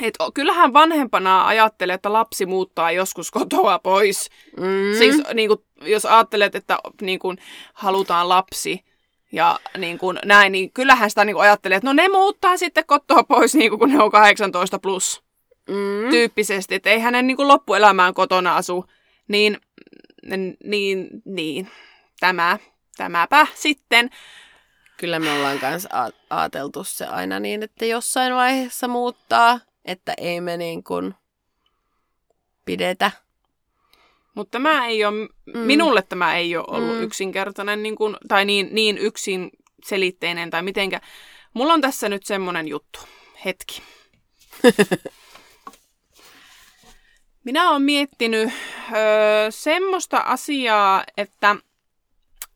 Et kyllähän vanhempana ajattelee, että lapsi muuttaa joskus kotoa pois. Mm. Siis niin kuin, jos ajattelet, että niin kuin, halutaan lapsi ja niin kuin, näin, niin kyllähän sitä niin kuin, ajattelee, että no ne muuttaa sitten kotoa pois, niin kuin, kun ne on 18 plus mm. tyyppisesti, että ei hänen niin kuin loppuelämään kotona asu, niin, niin, niin tämä, tämäpä sitten. Kyllä me ollaan myös ajateltu se aina niin, että jossain vaiheessa muuttaa, että ei me niin kuin pidetä. Mutta tämä ei ole, mm. minulle tämä ei ole ollut mm. yksinkertainen niin kuin, tai niin, niin yksin selitteinen tai mitenkä. Mulla on tässä nyt semmoinen juttu. Hetki. *laughs* Minä olen miettinyt öö, semmoista asiaa, että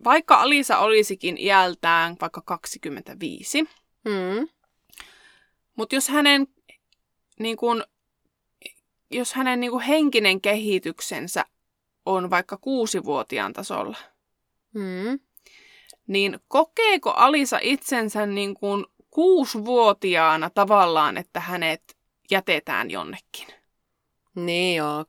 vaikka Alisa olisikin iältään vaikka 25, mm. mutta jos hänen, niin kun, jos hänen niin kun henkinen kehityksensä on vaikka kuusivuotiaan tasolla, mm. niin kokeeko Alisa itsensä niin kuin kuusivuotiaana tavallaan, että hänet jätetään jonnekin? Niin joo.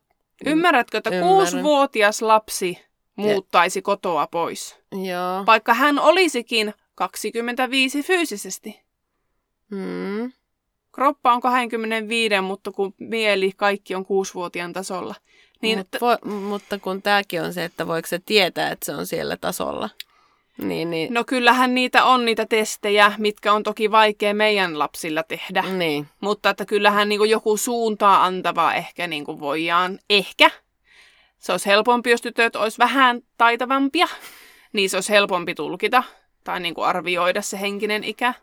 Ymmärrätkö, että Ymmärrän. kuusivuotias lapsi muuttaisi kotoa pois? Joo. Vaikka hän olisikin 25 fyysisesti. Mm. Kroppa on 25, mutta kun mieli kaikki on kuusivuotiaan tasolla. Niin, Mut että, vo, mutta kun tämäkin on se, että voiko se tietää, että se on siellä tasolla. Niin, niin. no kyllähän niitä on niitä testejä, mitkä on toki vaikea meidän lapsilla tehdä. niin. Mutta että kyllähän niin joku suuntaa antava ehkä niin voidaan, ehkä. Se olisi helpompi, jos tytöt olisi vähän taitavampia. Niin se olisi helpompi tulkita tai niin arvioida se henkinen ikä.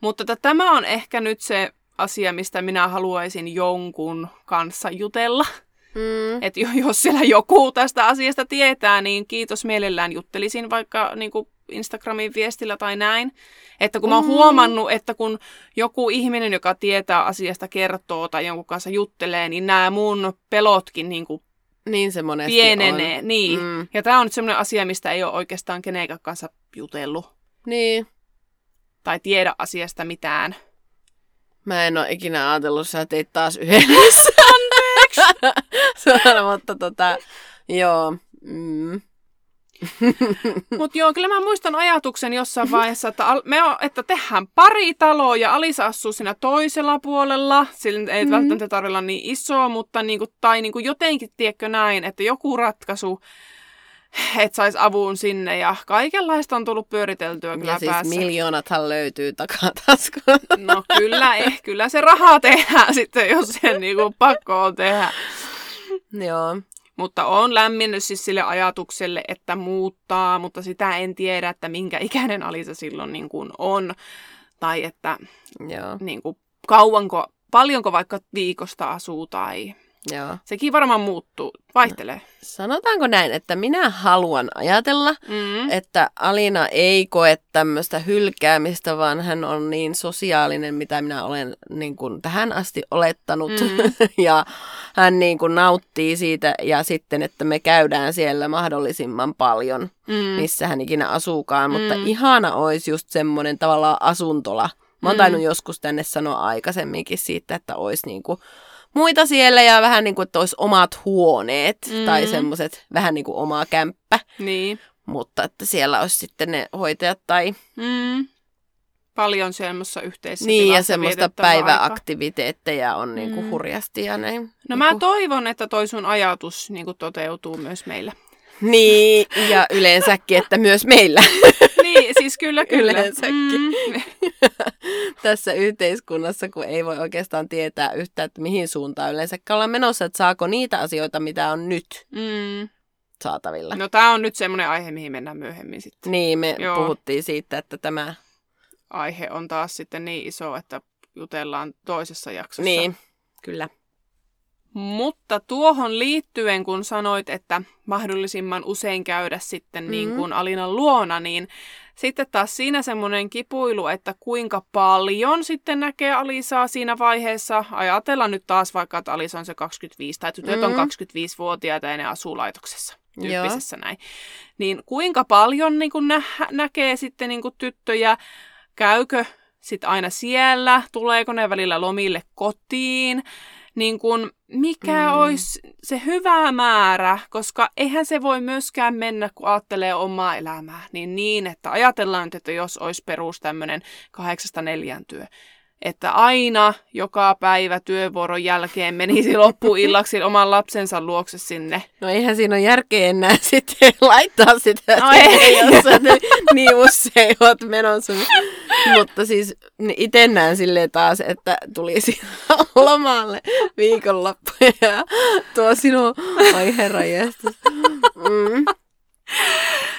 Mutta että tämä on ehkä nyt se asia, mistä minä haluaisin jonkun kanssa jutella. Mm. Että jos siellä joku tästä asiasta tietää, niin kiitos mielellään juttelisin vaikka niin kuin Instagramin viestillä tai näin. Että kun mä oon Mm. huomannut, että kun joku ihminen, joka tietää asiasta, kertoo tai jonkun kanssa juttelee, niin nämä mun pelotkin niin kuin Niin se monesti pienenee. on. Niin. Mm. Ja tämä on nyt semmoinen asia, mistä ei ole oikeastaan kenenkään kanssa jutellut Niin. Tai tiedä asiasta mitään. Mä en ole ikinä ajatellut, sä teit taas yhdessä. *laughs* Anteeksi. *laughs* mutta tota, joo. Mm. *laughs* Mutta joo, kyllä mä muistan ajatuksen jossain vaiheessa, että, al- me on, että tehdään pari taloa ja Alisa asuu siinä toisella puolella. Sillä ei mm-hmm. välttämättä tarvitse olla niin iso, mutta niinku, tai niinku jotenkin, tiedätkö näin, että joku ratkaisu, että saisi avun sinne ja kaikenlaista on tullut pyöriteltyä kyllä Ja siis päässä. miljoonathan löytyy takataskuun. No kyllä, eh, kyllä se rahaa tehdään sitten, jos se niinku pakko on tehdä. joo. Mutta on lämmennyt siis sille ajatukselle, että muuttaa, mutta sitä en tiedä, että minkä ikäinen Alisa silloin niin kuin on. Tai että Joo. niin kuin, kauanko, paljonko vaikka viikosta asuu tai Joo. sekin varmaan muuttuu, vaihtelee. Sanotaanko näin, että minä haluan ajatella, Mm. että Alina ei koe tämmöistä hylkäämistä, vaan hän on niin sosiaalinen, mitä minä olen niin kuin tähän asti olettanut. Mm. *laughs* ja hän niin kuin nauttii siitä ja sitten, että me käydään siellä mahdollisimman paljon, Mm. missä hän ikinä asuukaan. Mutta Mm. ihana olisi just semmoinen tavallaan asuntola. Mä oon Mm. tainnut joskus tänne sanoa aikaisemminkin siitä, että olisi niin kuin muita siellä ja vähän niin kuin, että olisi omat huoneet Mm. tai semmoiset vähän niin kuin oma kämppä. Niin. Mutta että siellä olisi sitten ne hoitajat tai Mm. Paljon semmoisessa yhteisessä niin ja semmoista päiväaktiviteetteja on niin kuin Mm. hurjasti ja näin. No niin mä kuin- toivon, että toi sun ajatus niin kuin toteutuu myös meillä. Niin, ja yleensäkin, että myös meillä *laughs* niin, siis kyllä, kyllä. Yleensäkin. Mm. *laughs* tässä yhteiskunnassa, kun ei voi oikeastaan tietää yhtään, että mihin suuntaan yleensä ollaan menossa, että saako niitä asioita, mitä on nyt Mm. saatavilla. No tää on nyt semmoinen aihe, mihin mennään myöhemmin sitten. Niin, me Joo. puhuttiin siitä, että tämä... Aihe on taas sitten niin iso, että jutellaan toisessa jaksossa. Niin, kyllä. Mutta tuohon liittyen, kun sanoit, että mahdollisimman usein käydä sitten niin Mhm. kuin Alinan luona, niin sitten taas siinä semmoinen kipuilu, että kuinka paljon sitten näkee Alisaa siinä vaiheessa. Ajatellaan nyt taas vaikka, että Alisa on se 25 tai tytöt mm. on Mhm. 25-vuotiaita ja ne asuu laitoksessa Joo. tyyppisessä näin. Niin kuinka paljon niin kuin nä- näkee sitten niin kuin tyttöjä, käykö sitten aina siellä, tuleeko ne välillä lomille kotiin, niin kun, mikä mm. olisi se hyvä määrä, koska eihän se voi myöskään mennä, kun ajattelee omaa elämää, niin niin, että ajatellaan nyt, että jos olisi perus tämmöinen kahdeksasta neljän työ, että aina joka päivä työvuoron jälkeen menisi loppuillaksi *laughs* oman lapsensa luokse sinne. No eihän siinä ole järkeä enää *laughs* sitten laittaa sitä, No ei. *laughs* jos sä niin usein oot menossa. Mutta siis itse näen silleen taas, että tulisi lomalle viikonloppuja ja tuo sinun, oi herra. Mm.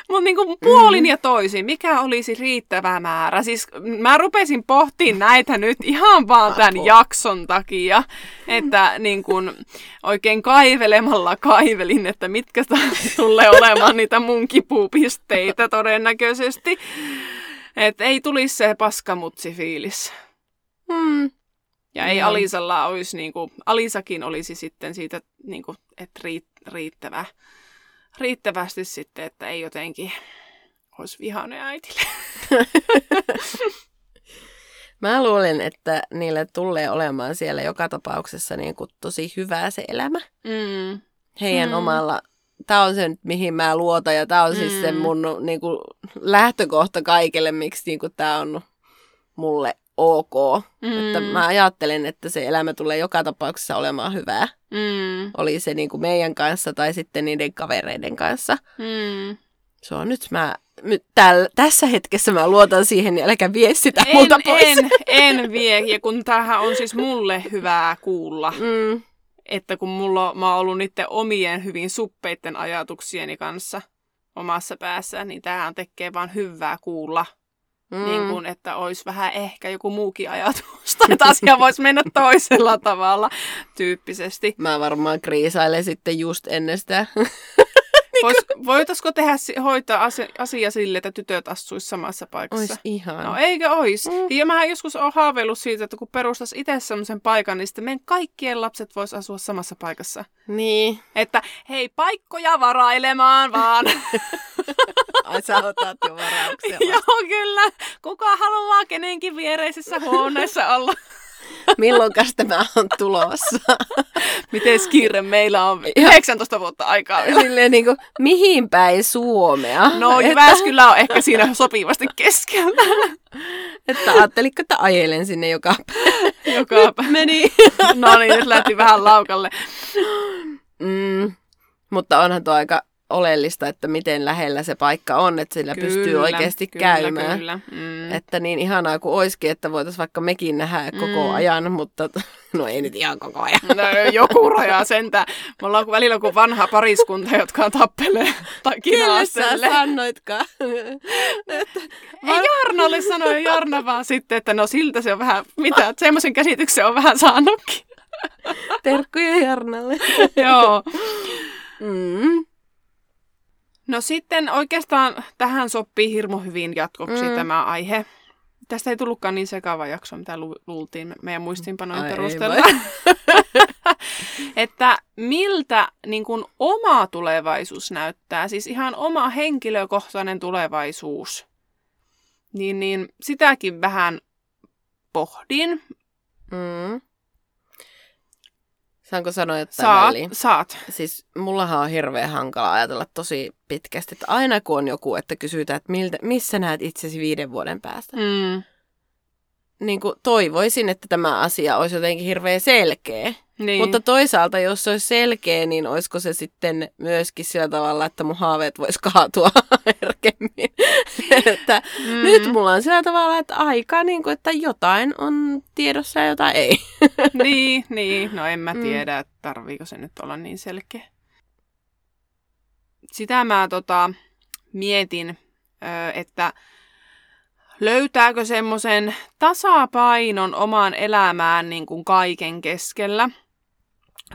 Mutta niinku puolin ja toisin, mikä olisi riittävä määrä? Siis mä rupesin pohtimaan näitä nyt ihan vaan tämän Apua. jakson takia, että niin kun oikein kaivelemalla kaivelin, että mitkä tulee olemaan niitä mun kipupisteitä todennäköisesti. Että ei tulisi se paskamutsi fiilis. Mm. Ja ei Joo. Alisalla olisi, niinku, Alisakin olisi sitten siitä, niinku, että riit, riittävä, riittävästi sitten, että ei jotenkin olisi vihainen äitille. *laughs* Mä luulen, että niille tulee olemaan siellä joka tapauksessa niin kuin tosi hyvää se elämä. Mm. Heidän Mm. omalla tää on se nyt, mihin mä luotan ja tää on mm. siis se mun niin kuin, lähtökohta kaikelle, miksi niin kuin, tää on mulle ok. Mm. Että mä ajattelen, että se elämä tulee joka tapauksessa olemaan hyvää. Mm. Oli se niin kuin meidän kanssa tai sitten niiden kavereiden kanssa. Mm. Se on nyt mä täl, tässä hetkessä mä luotan siihen, niin äläkä vie sitä en, muuta pois. En, en vie, ja kun tämähän on siis mulle hyvää kuulla. *laughs* Mm. Että kun mulla, mä oon ollut niiden omien hyvin suppeiden ajatuksieni kanssa omassa päässä, niin tämähän tekee vaan hyvää kuulla. Mm. Niin kuin, että olisi vähän ehkä joku muukin ajatus, tai että asia *laughs* voisi mennä toisella tavalla tyyppisesti. Mä varmaan kriisailen sitten just ennen sitä *laughs* Vois, voitaisiko tehdä, hoitaa asia, asia sille, että tytöt asuisivat samassa paikassa? Ois ihan. No eikö ois? Mm. Ja mä joskus olen haaveillut siitä, että kun perustas itse semmoisen paikan, niin sitten meidän kaikkien lapset vois asua samassa paikassa. Niin. Että hei, paikkoja varailemaan vaan. *laughs* Ai sä otat jo varauksia. *laughs* Joo, kyllä. Kuka haluaa kenenkin viereisessä huoneessa olla? *laughs* Milloin tämä on tulossa? *laughs* Miten kiire meillä on? 19 vuotta aikaa vielä. Silleen niin kuin, mihin päin Suomea? No että... on ehkä siinä sopivasti keskellä. että ajatteliko, että ajelen sinne joka päivä? Joka päivä. Meni. no niin, nyt lähti vähän laukalle. Mm, mutta onhan tuo aika oleellista, että miten lähellä se paikka on, että sillä kyllä, pystyy oikeasti kyllä, käymään. Kyllä. Mm. Että niin ihanaa kuin olisikin, että voitaisiin vaikka mekin nähdä mm. koko ajan, mutta *laughs* no ei nyt ihan koko ajan. No, joku raja sentään. Me ollaan välillä kuin vanha pariskunta, jotka tappelee *laughs* tai Kelle sä sanoitkaan? *laughs* Ei Jarnalle sanoi Jarna vaan sitten, että no siltä se on vähän, mitä, semmoisen käsityksen on vähän saanutkin. Terkkuja Jarnalle. Joo. Mm. No sitten oikeastaan tähän sopii hirmu hyvin jatkoksi mm. tämä aihe. Tästä ei tullutkaan niin sekava jakso, mitä lu- luultiin meidän muistiinpanojen Ai perusteella. *laughs* että miltä niin kuin, oma tulevaisuus näyttää, siis ihan oma henkilökohtainen tulevaisuus. Niin, niin sitäkin vähän pohdin. Mm. Saanko sanoa että saat, väliin? Saat. Siis mullahan on hirveän hankala ajatella tosi pitkästi, että aina kun on joku, että kysytään, että miltä, missä näet itsesi viiden vuoden päästä. Mm. Niin kuin toivoisin, että tämä asia olisi jotenkin hirveän selkeä. Niin. Mutta toisaalta, jos se olisi selkeä, niin olisiko se sitten myöskin sillä tavalla, että mun haaveet vois kaatua *laughs* herkemmin. että mm. Nyt mulla on sillä tavalla, että aika, niin kuin, että jotain on tiedossa ja jotain ei. *laughs* niin, niin, no en mä mm. tiedä, mm. että tarviiko se nyt olla niin selkeä. Sitä mä tota, mietin, että löytääkö semmoisen tasapainon omaan elämään niin kuin kaiken keskellä –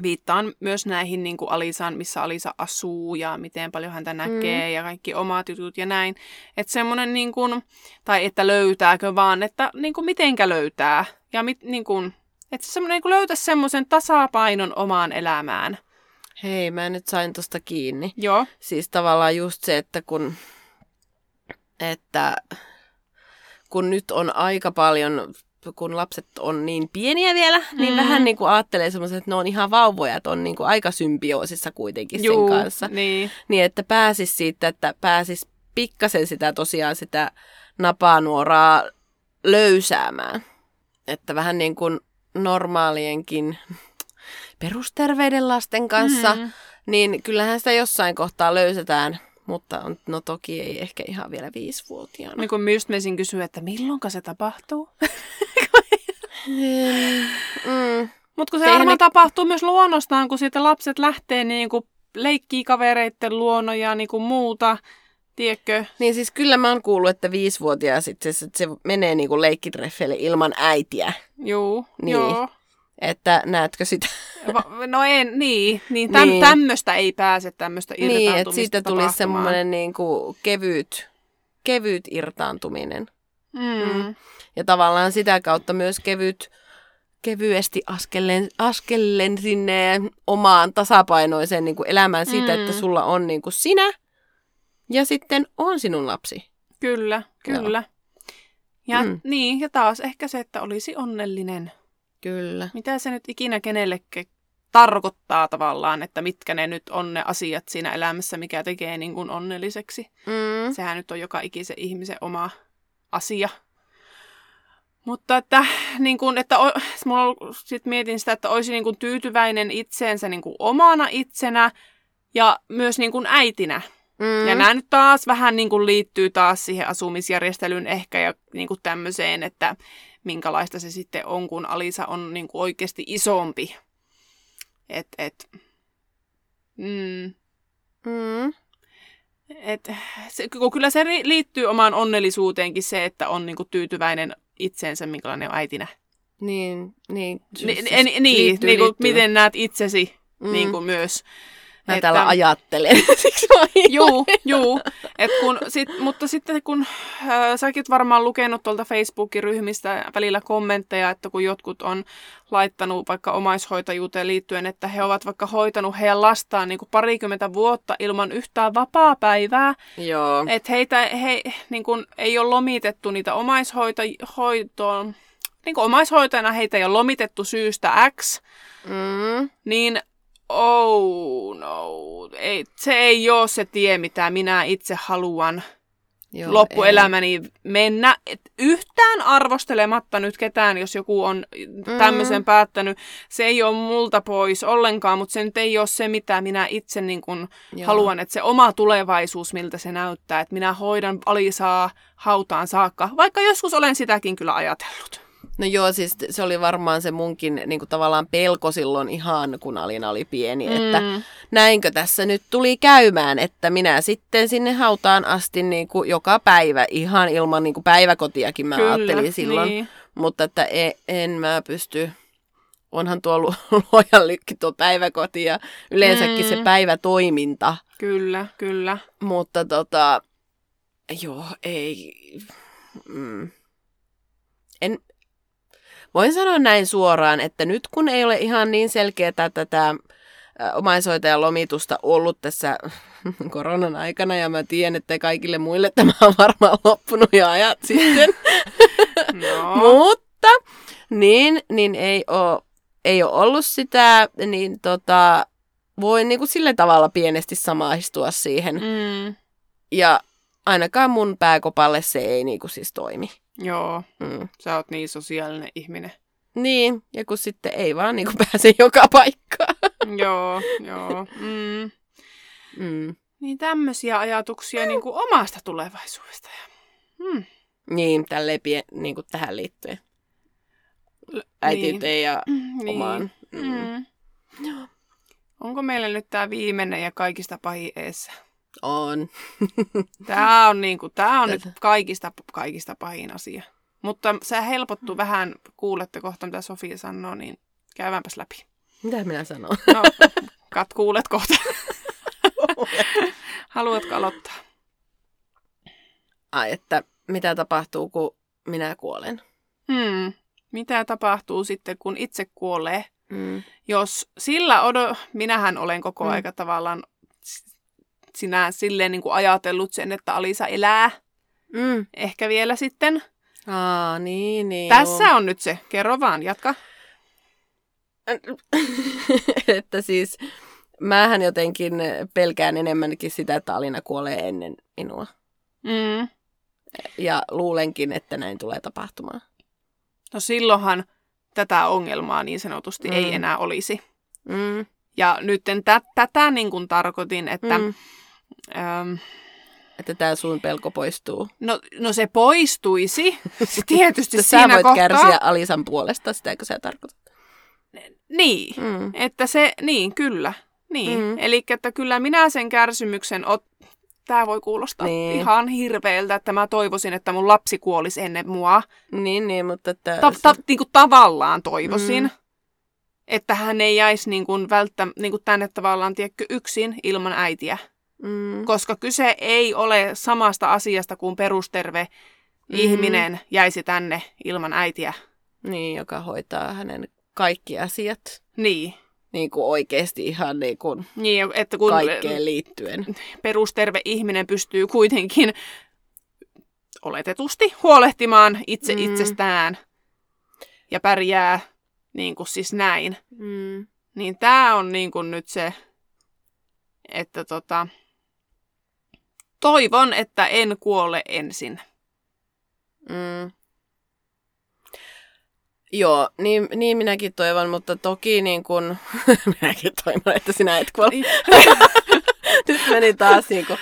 Viittaan myös näihin niin kuin Alisaan, missä Alisa asuu ja miten paljon häntä näkee mm. ja kaikki omat jutut ja näin. Että semmoinen, niin kuin, tai että löytääkö vaan, että niin kuin mitenkä löytää. Ja mit, niin kuin, että semmoinen niin löytää semmoisen tasapainon omaan elämään. Hei, mä nyt sain tosta kiinni. Joo. Siis tavallaan just se, että kun, että kun nyt on aika paljon kun lapset on niin pieniä vielä, niin mm. vähän niin kuin ajattelee semmoisen, että ne on ihan vauvoja, että on niin kuin aika symbioosissa kuitenkin Juu, sen kanssa. Niin. niin, että pääsis siitä, että pääsis pikkasen sitä tosiaan sitä napanuoraa löysäämään. Että vähän niin kuin normaalienkin perusterveiden lasten kanssa, mm. niin kyllähän sitä jossain kohtaa löysetään – mutta on, no toki ei ehkä ihan vielä viisivuotiaana. Niin kuin just meisin kysyä, että milloin se tapahtuu? mm. Mutta kun se Tehän varmaan ne... tapahtuu myös luonnostaan, kun sitten lapset lähtee niin kuin leikkii kavereiden luona ja niin kuin muuta. Tiedätkö? Niin siis kyllä mä oon kuullut, että viisivuotias sitten se, se menee niin kuin leikkitreffeille ilman äitiä. Joo, niin. joo. Että näetkö sitä? *laughs* No en, niin. niin, täm, niin. Tämmöistä ei pääse, tämmöistä irtaantumista Niin, että siitä tuli semmoinen niin kuin kevyt, kevyt irtaantuminen. Mm. Mm. Ja tavallaan sitä kautta myös kevyt, kevyesti askellen, askellen sinne omaan tasapainoiseen niin kuin elämään siitä, mm. että sulla on niin kuin sinä ja sitten on sinun lapsi. Kyllä, kyllä. Joo. Ja mm. niin, ja taas ehkä se, että olisi onnellinen. Kyllä. Mitä se nyt ikinä kenellekin tarkoittaa tavallaan, että mitkä ne nyt on ne asiat siinä elämässä, mikä tekee niin kuin onnelliseksi. Mm. Sehän nyt on joka ikisen ihmisen oma asia. Mutta että, niin kun, että o, mulla sit mietin sitä, että olisi niin kun tyytyväinen itseensä niin kun omana itsenä ja myös niin kun äitinä. Mm. Ja nämä nyt taas vähän niin kun liittyy taas siihen asumisjärjestelyyn ehkä ja niin kun tämmöiseen, että minkälaista se sitten on, kun Alisa on niin kun oikeasti isompi. Et, et, mm, Mm. et, se, kyllä se liittyy omaan onnellisuuteenkin se, että on niin kun tyytyväinen itseensä, minkälainen on äitinä. Niin, niin. Ni, siis en, niin, liittyy, niin kuin, liittyy. miten näet itsesi Mm. niin kuin myös. Mä täällä ajattelen, *laughs* siksi mä Juu, juu. Et kun, sit, mutta sitten kun äh, säkin oot varmaan lukenut tuolta Facebookin ryhmistä välillä kommentteja, että kun jotkut on laittanut vaikka omaishoitajuuteen liittyen, että he ovat vaikka hoitanut heidän lastaan niin kuin parikymmentä vuotta ilman yhtään vapaa-päivää, Joo. että heitä he, niin kuin, ei ole lomitettu niitä omaishoitoon, niin kuin omaishoitajana heitä ei ole lomitettu syystä X, Mm. niin oh no, ei, se ei ole se tie, mitä minä itse haluan Joo, loppuelämäni mennä. Et yhtään arvostelematta nyt ketään, jos joku on tämmöisen Mm. päättänyt. Se ei ole multa pois ollenkaan, mutta se nyt ei ole se, mitä minä itse niin kun Joo. haluan, että se oma tulevaisuus, miltä se näyttää, että minä hoidan Alisaa hautaan saakka, vaikka joskus olen sitäkin kyllä ajatellut. No joo, siis se oli varmaan se munkin niin kuin tavallaan pelko silloin ihan, kun Alina oli pieni, mm. että näinkö tässä nyt tuli käymään, että minä sitten sinne hautaan asti niin kuin joka päivä ihan ilman niin kuin päiväkotiakin mä Kyllä, ajattelin silloin, Niin. mutta että en, en mä pysty, onhan tuo lu- *laughs* luojan lykki tuo päiväkoti ja yleensäkin mm. se päivätoiminta, Kyllä, kyllä. mutta tota, joo, ei, mm. en, voin sanoa näin suoraan, että nyt kun ei ole ihan niin selkeää tätä omaishoitajan lomitusta ollut tässä *laughs* koronan aikana, ja mä tiedän, että kaikille muille tämä on varmaan loppunut jo ajat *laughs* sitten, No. *laughs* mutta niin, niin ei ole, ei ole ollut sitä, niin tota, voin niin kuin sillä tavalla pienesti samaistua siihen. Mm. Ja ainakaan mun pääkopalle se ei niinku siis toimi. Joo, Mm. sä oot niin sosiaalinen ihminen. Niin, ja kun sitten ei vaan niinku pääse *laughs* joka paikkaan. joo, joo. Mm. Mm. Niin tämmöisiä ajatuksia niin kuin omasta tulevaisuudesta. Ja, mm. Niin, tälleen pie, niinku tähän liittyen. Äitiyteen ja niin. omaan. Mm. Mm. Onko meillä nyt tämä viimeinen ja kaikista pahin eessä? On. *laughs* Tämä on, niin kuin, tää on nyt kaikista, kaikista pahin asia. Mutta se helpottuu vähän, kuulette kohta mitä Sofia sanoo, niin käydäänpäs läpi. Mitä minä sanon? *laughs* No, kat kuulet kohta. *laughs* Haluatko aloittaa? Ai, että mitä tapahtuu, kun minä kuolen? Hmm. Mitä tapahtuu sitten, kun itse kuolee? Mm. Jos sillä odo... Minähän olen koko Mm. aika tavallaan sinä silleen niin kuin ajatellut sen, että Alisa elää. Mm. Ehkä vielä sitten. Aa, niin, niin. Tässä on nyt se. Kerro vaan, jatka. joo. *laughs* että siis mähän jotenkin pelkään enemmänkin sitä, että Alina kuolee ennen minua. Mm. Ja luulenkin, että näin tulee tapahtumaan. No silloinhan tätä ongelmaa niin sanotusti Mm. ei enää olisi. Mm. Ja nyt tä- tätä niin kuin tarkoitin, että Mm. Äm, Että tämä sun pelko poistuu. no, no se poistuisi *laughs* tietysti sä siinä voit kohtaa. kärsiä Alisan puolesta, sitäkö sä tarkoitat? Niin, Mm. että se, niin kyllä. Niin, Mm. eli että kyllä minä sen kärsimyksen, ot... tämä voi kuulostaa Niin. ihan hirveältä, että mä toivoisin, että mun lapsi kuolisi ennen mua. Niin, niin, mutta että... Ta- ta- niin kuin tavallaan toivoisin, mm. että hän ei jäisi niin kuin välttä, niin kuin tänne tavallaan tiedätkö, yksin ilman äitiä. Mm. Koska kyse ei ole samasta asiasta kuin perusterve Mm. ihminen jäisi tänne ilman äitiä. Niin, joka hoitaa hänen kaikki asiat. Niin. Niin kuin oikeasti ihan niin kuin Niin, että kun kaikkeen liittyen. perusterve ihminen pystyy kuitenkin oletetusti huolehtimaan itse Mm. itsestään ja pärjää niin kuin siis näin, Mm. Niin tää on niin kuin nyt se, että tota, toivon, että en kuole ensin. Mm. Joo, niin, niin minäkin toivon, mutta toki niin kun, *laughs* minäkin toivon, että sinä et kuole. *laughs* Nyt meni taas niin kuin,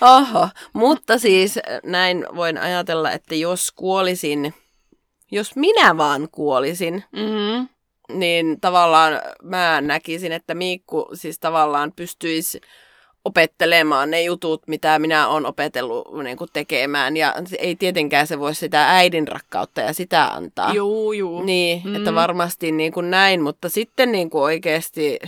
oho. Mutta siis näin voin ajatella, että jos kuolisin, jos minä vaan kuolisin, Mm-hmm. niin tavallaan mä näkisin, että Miikku siis tavallaan pystyisi opettelemaan ne jutut, mitä minä olen opetellut niin kuin tekemään. Ja ei tietenkään se voi sitä äidin rakkautta ja sitä antaa. Juu, juu. Niin, mm. että varmasti niin kuin näin, mutta sitten niin kuin oikeasti,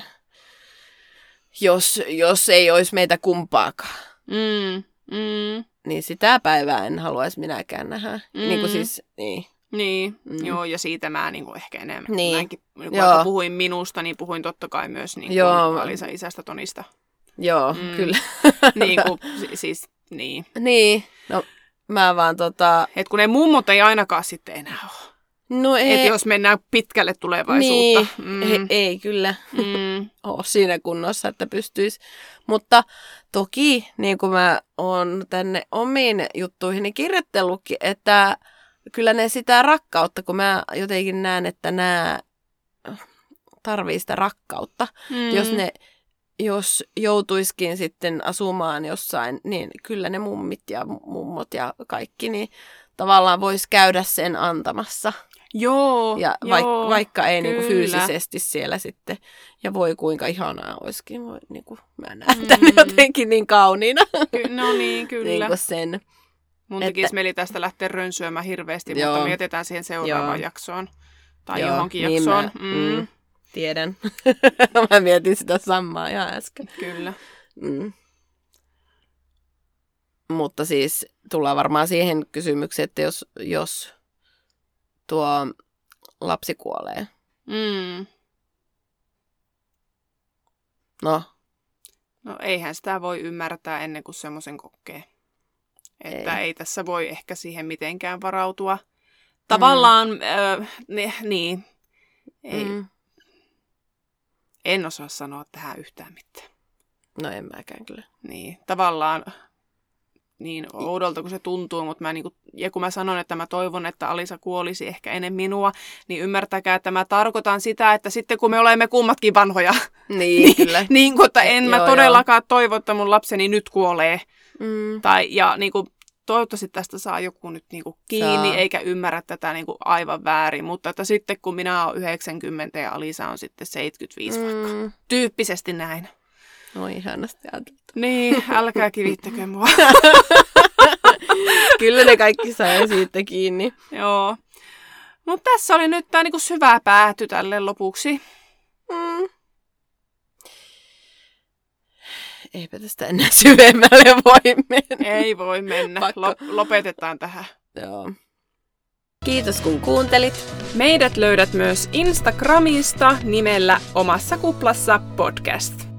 jos, jos ei olisi meitä kumpaakaan, Mm, mm, niin sitä päivää en haluaisi minäkään nähdä. Mm. Niin kuin Mm. siis, niin. niin, Mm. joo, ja siitä mä niin kuin ehkä enemmän. Niin. Joo. vaikka puhuin minusta, niin puhuin totta kai myös niin Joo. kuin Alisa isästä Tonista. Joo, Mm. kyllä. *laughs* niin kuin, si- siis, niin. niin, no mä vaan tota, Et kun ne mummot ei ainakaan sitten enää ole. no ei, Et jos mennään pitkälle niin, tulevaisuutta. mm. he, ei kyllä mm. *laughs* ole siinä kunnossa, että pystyisi. Mutta toki, niin kuin mä oon tänne omiin juttuihini kirjoitellutkin, että kyllä ne sitä rakkautta, kun mä jotenkin näen, että nämä tarvii sitä rakkautta. Mm. Jos ne jos joutuiskin sitten asumaan jossain, niin kyllä ne mummit ja mummot ja kaikki, niin tavallaan voisi käydä sen antamassa. Joo, Ja joo, vaik- vaikka ei niinku fyysisesti siellä sitten. Ja voi kuinka ihanaa olisikin. Voi, niinku, mä näen Mm. tämän *laughs* jotenkin niin kauniina. Ky- no niin, *laughs* kyllä. niinku sen. Mun että- tekisi mieli tästä lähteä rönsyämään hirveästi, mutta Joo. me jätetään siihen seuraavaan Joo. jaksoon. Tai Joo, johonkin niin jaksoon. Mä, mm, mm, tiedän. *laughs* mä mietin sitä samaa ihan äsken. Kyllä. Mm. Mutta siis tullaan varmaan siihen kysymykseen, että jos, jos tuo lapsi kuolee. Mm. No, No eihän sitä voi ymmärtää ennen kuin semmoisen kokee. Että Ei. ei. ei tässä voi ehkä siihen mitenkään varautua. Tavallaan, mm. ö, ne, niin, ei, mm. En osaa sanoa tähän yhtään mitään. No en mäkään kyllä. Niin, tavallaan niin oudolta kuin se tuntuu, mutta mä niinku, ja kun mä sanon, että mä toivon, että Alisa kuolisi ehkä ennen minua, niin ymmärtäkää, että mä tarkoitan sitä, että sitten kun me olemme kummatkin vanhoja, Niin, *laughs* kyllä. niin kuin, että en mä Joo, todellakaan toivo, että mun lapseni nyt kuolee. Mm. Tai, ja niin kuin, toivottavasti tästä saa joku nyt niin kuin kiinni, Saa. eikä ymmärrä tätä niin kuin aivan väärin. Mutta että sitten kun minä olen 90 ja Alisa on sitten 75 mm. vaikka. Tyyppisesti näin. No ihanasti ajateltu. Niin, älkää kivittäkö *laughs* mua. Kyllä ne kaikki sai siitä kiinni. Joo. Mutta tässä oli nyt tämä niinku syvä pääty tälle lopuksi. Mm. Eipä tästä enää *laughs* syvemmälle voi mennä. Ei voi mennä. Pakko. Lo- lopetetaan tähän. Joo. Kiitos kun kuuntelit. Meidät löydät myös Instagramista nimellä Omassa kuplassa podcast.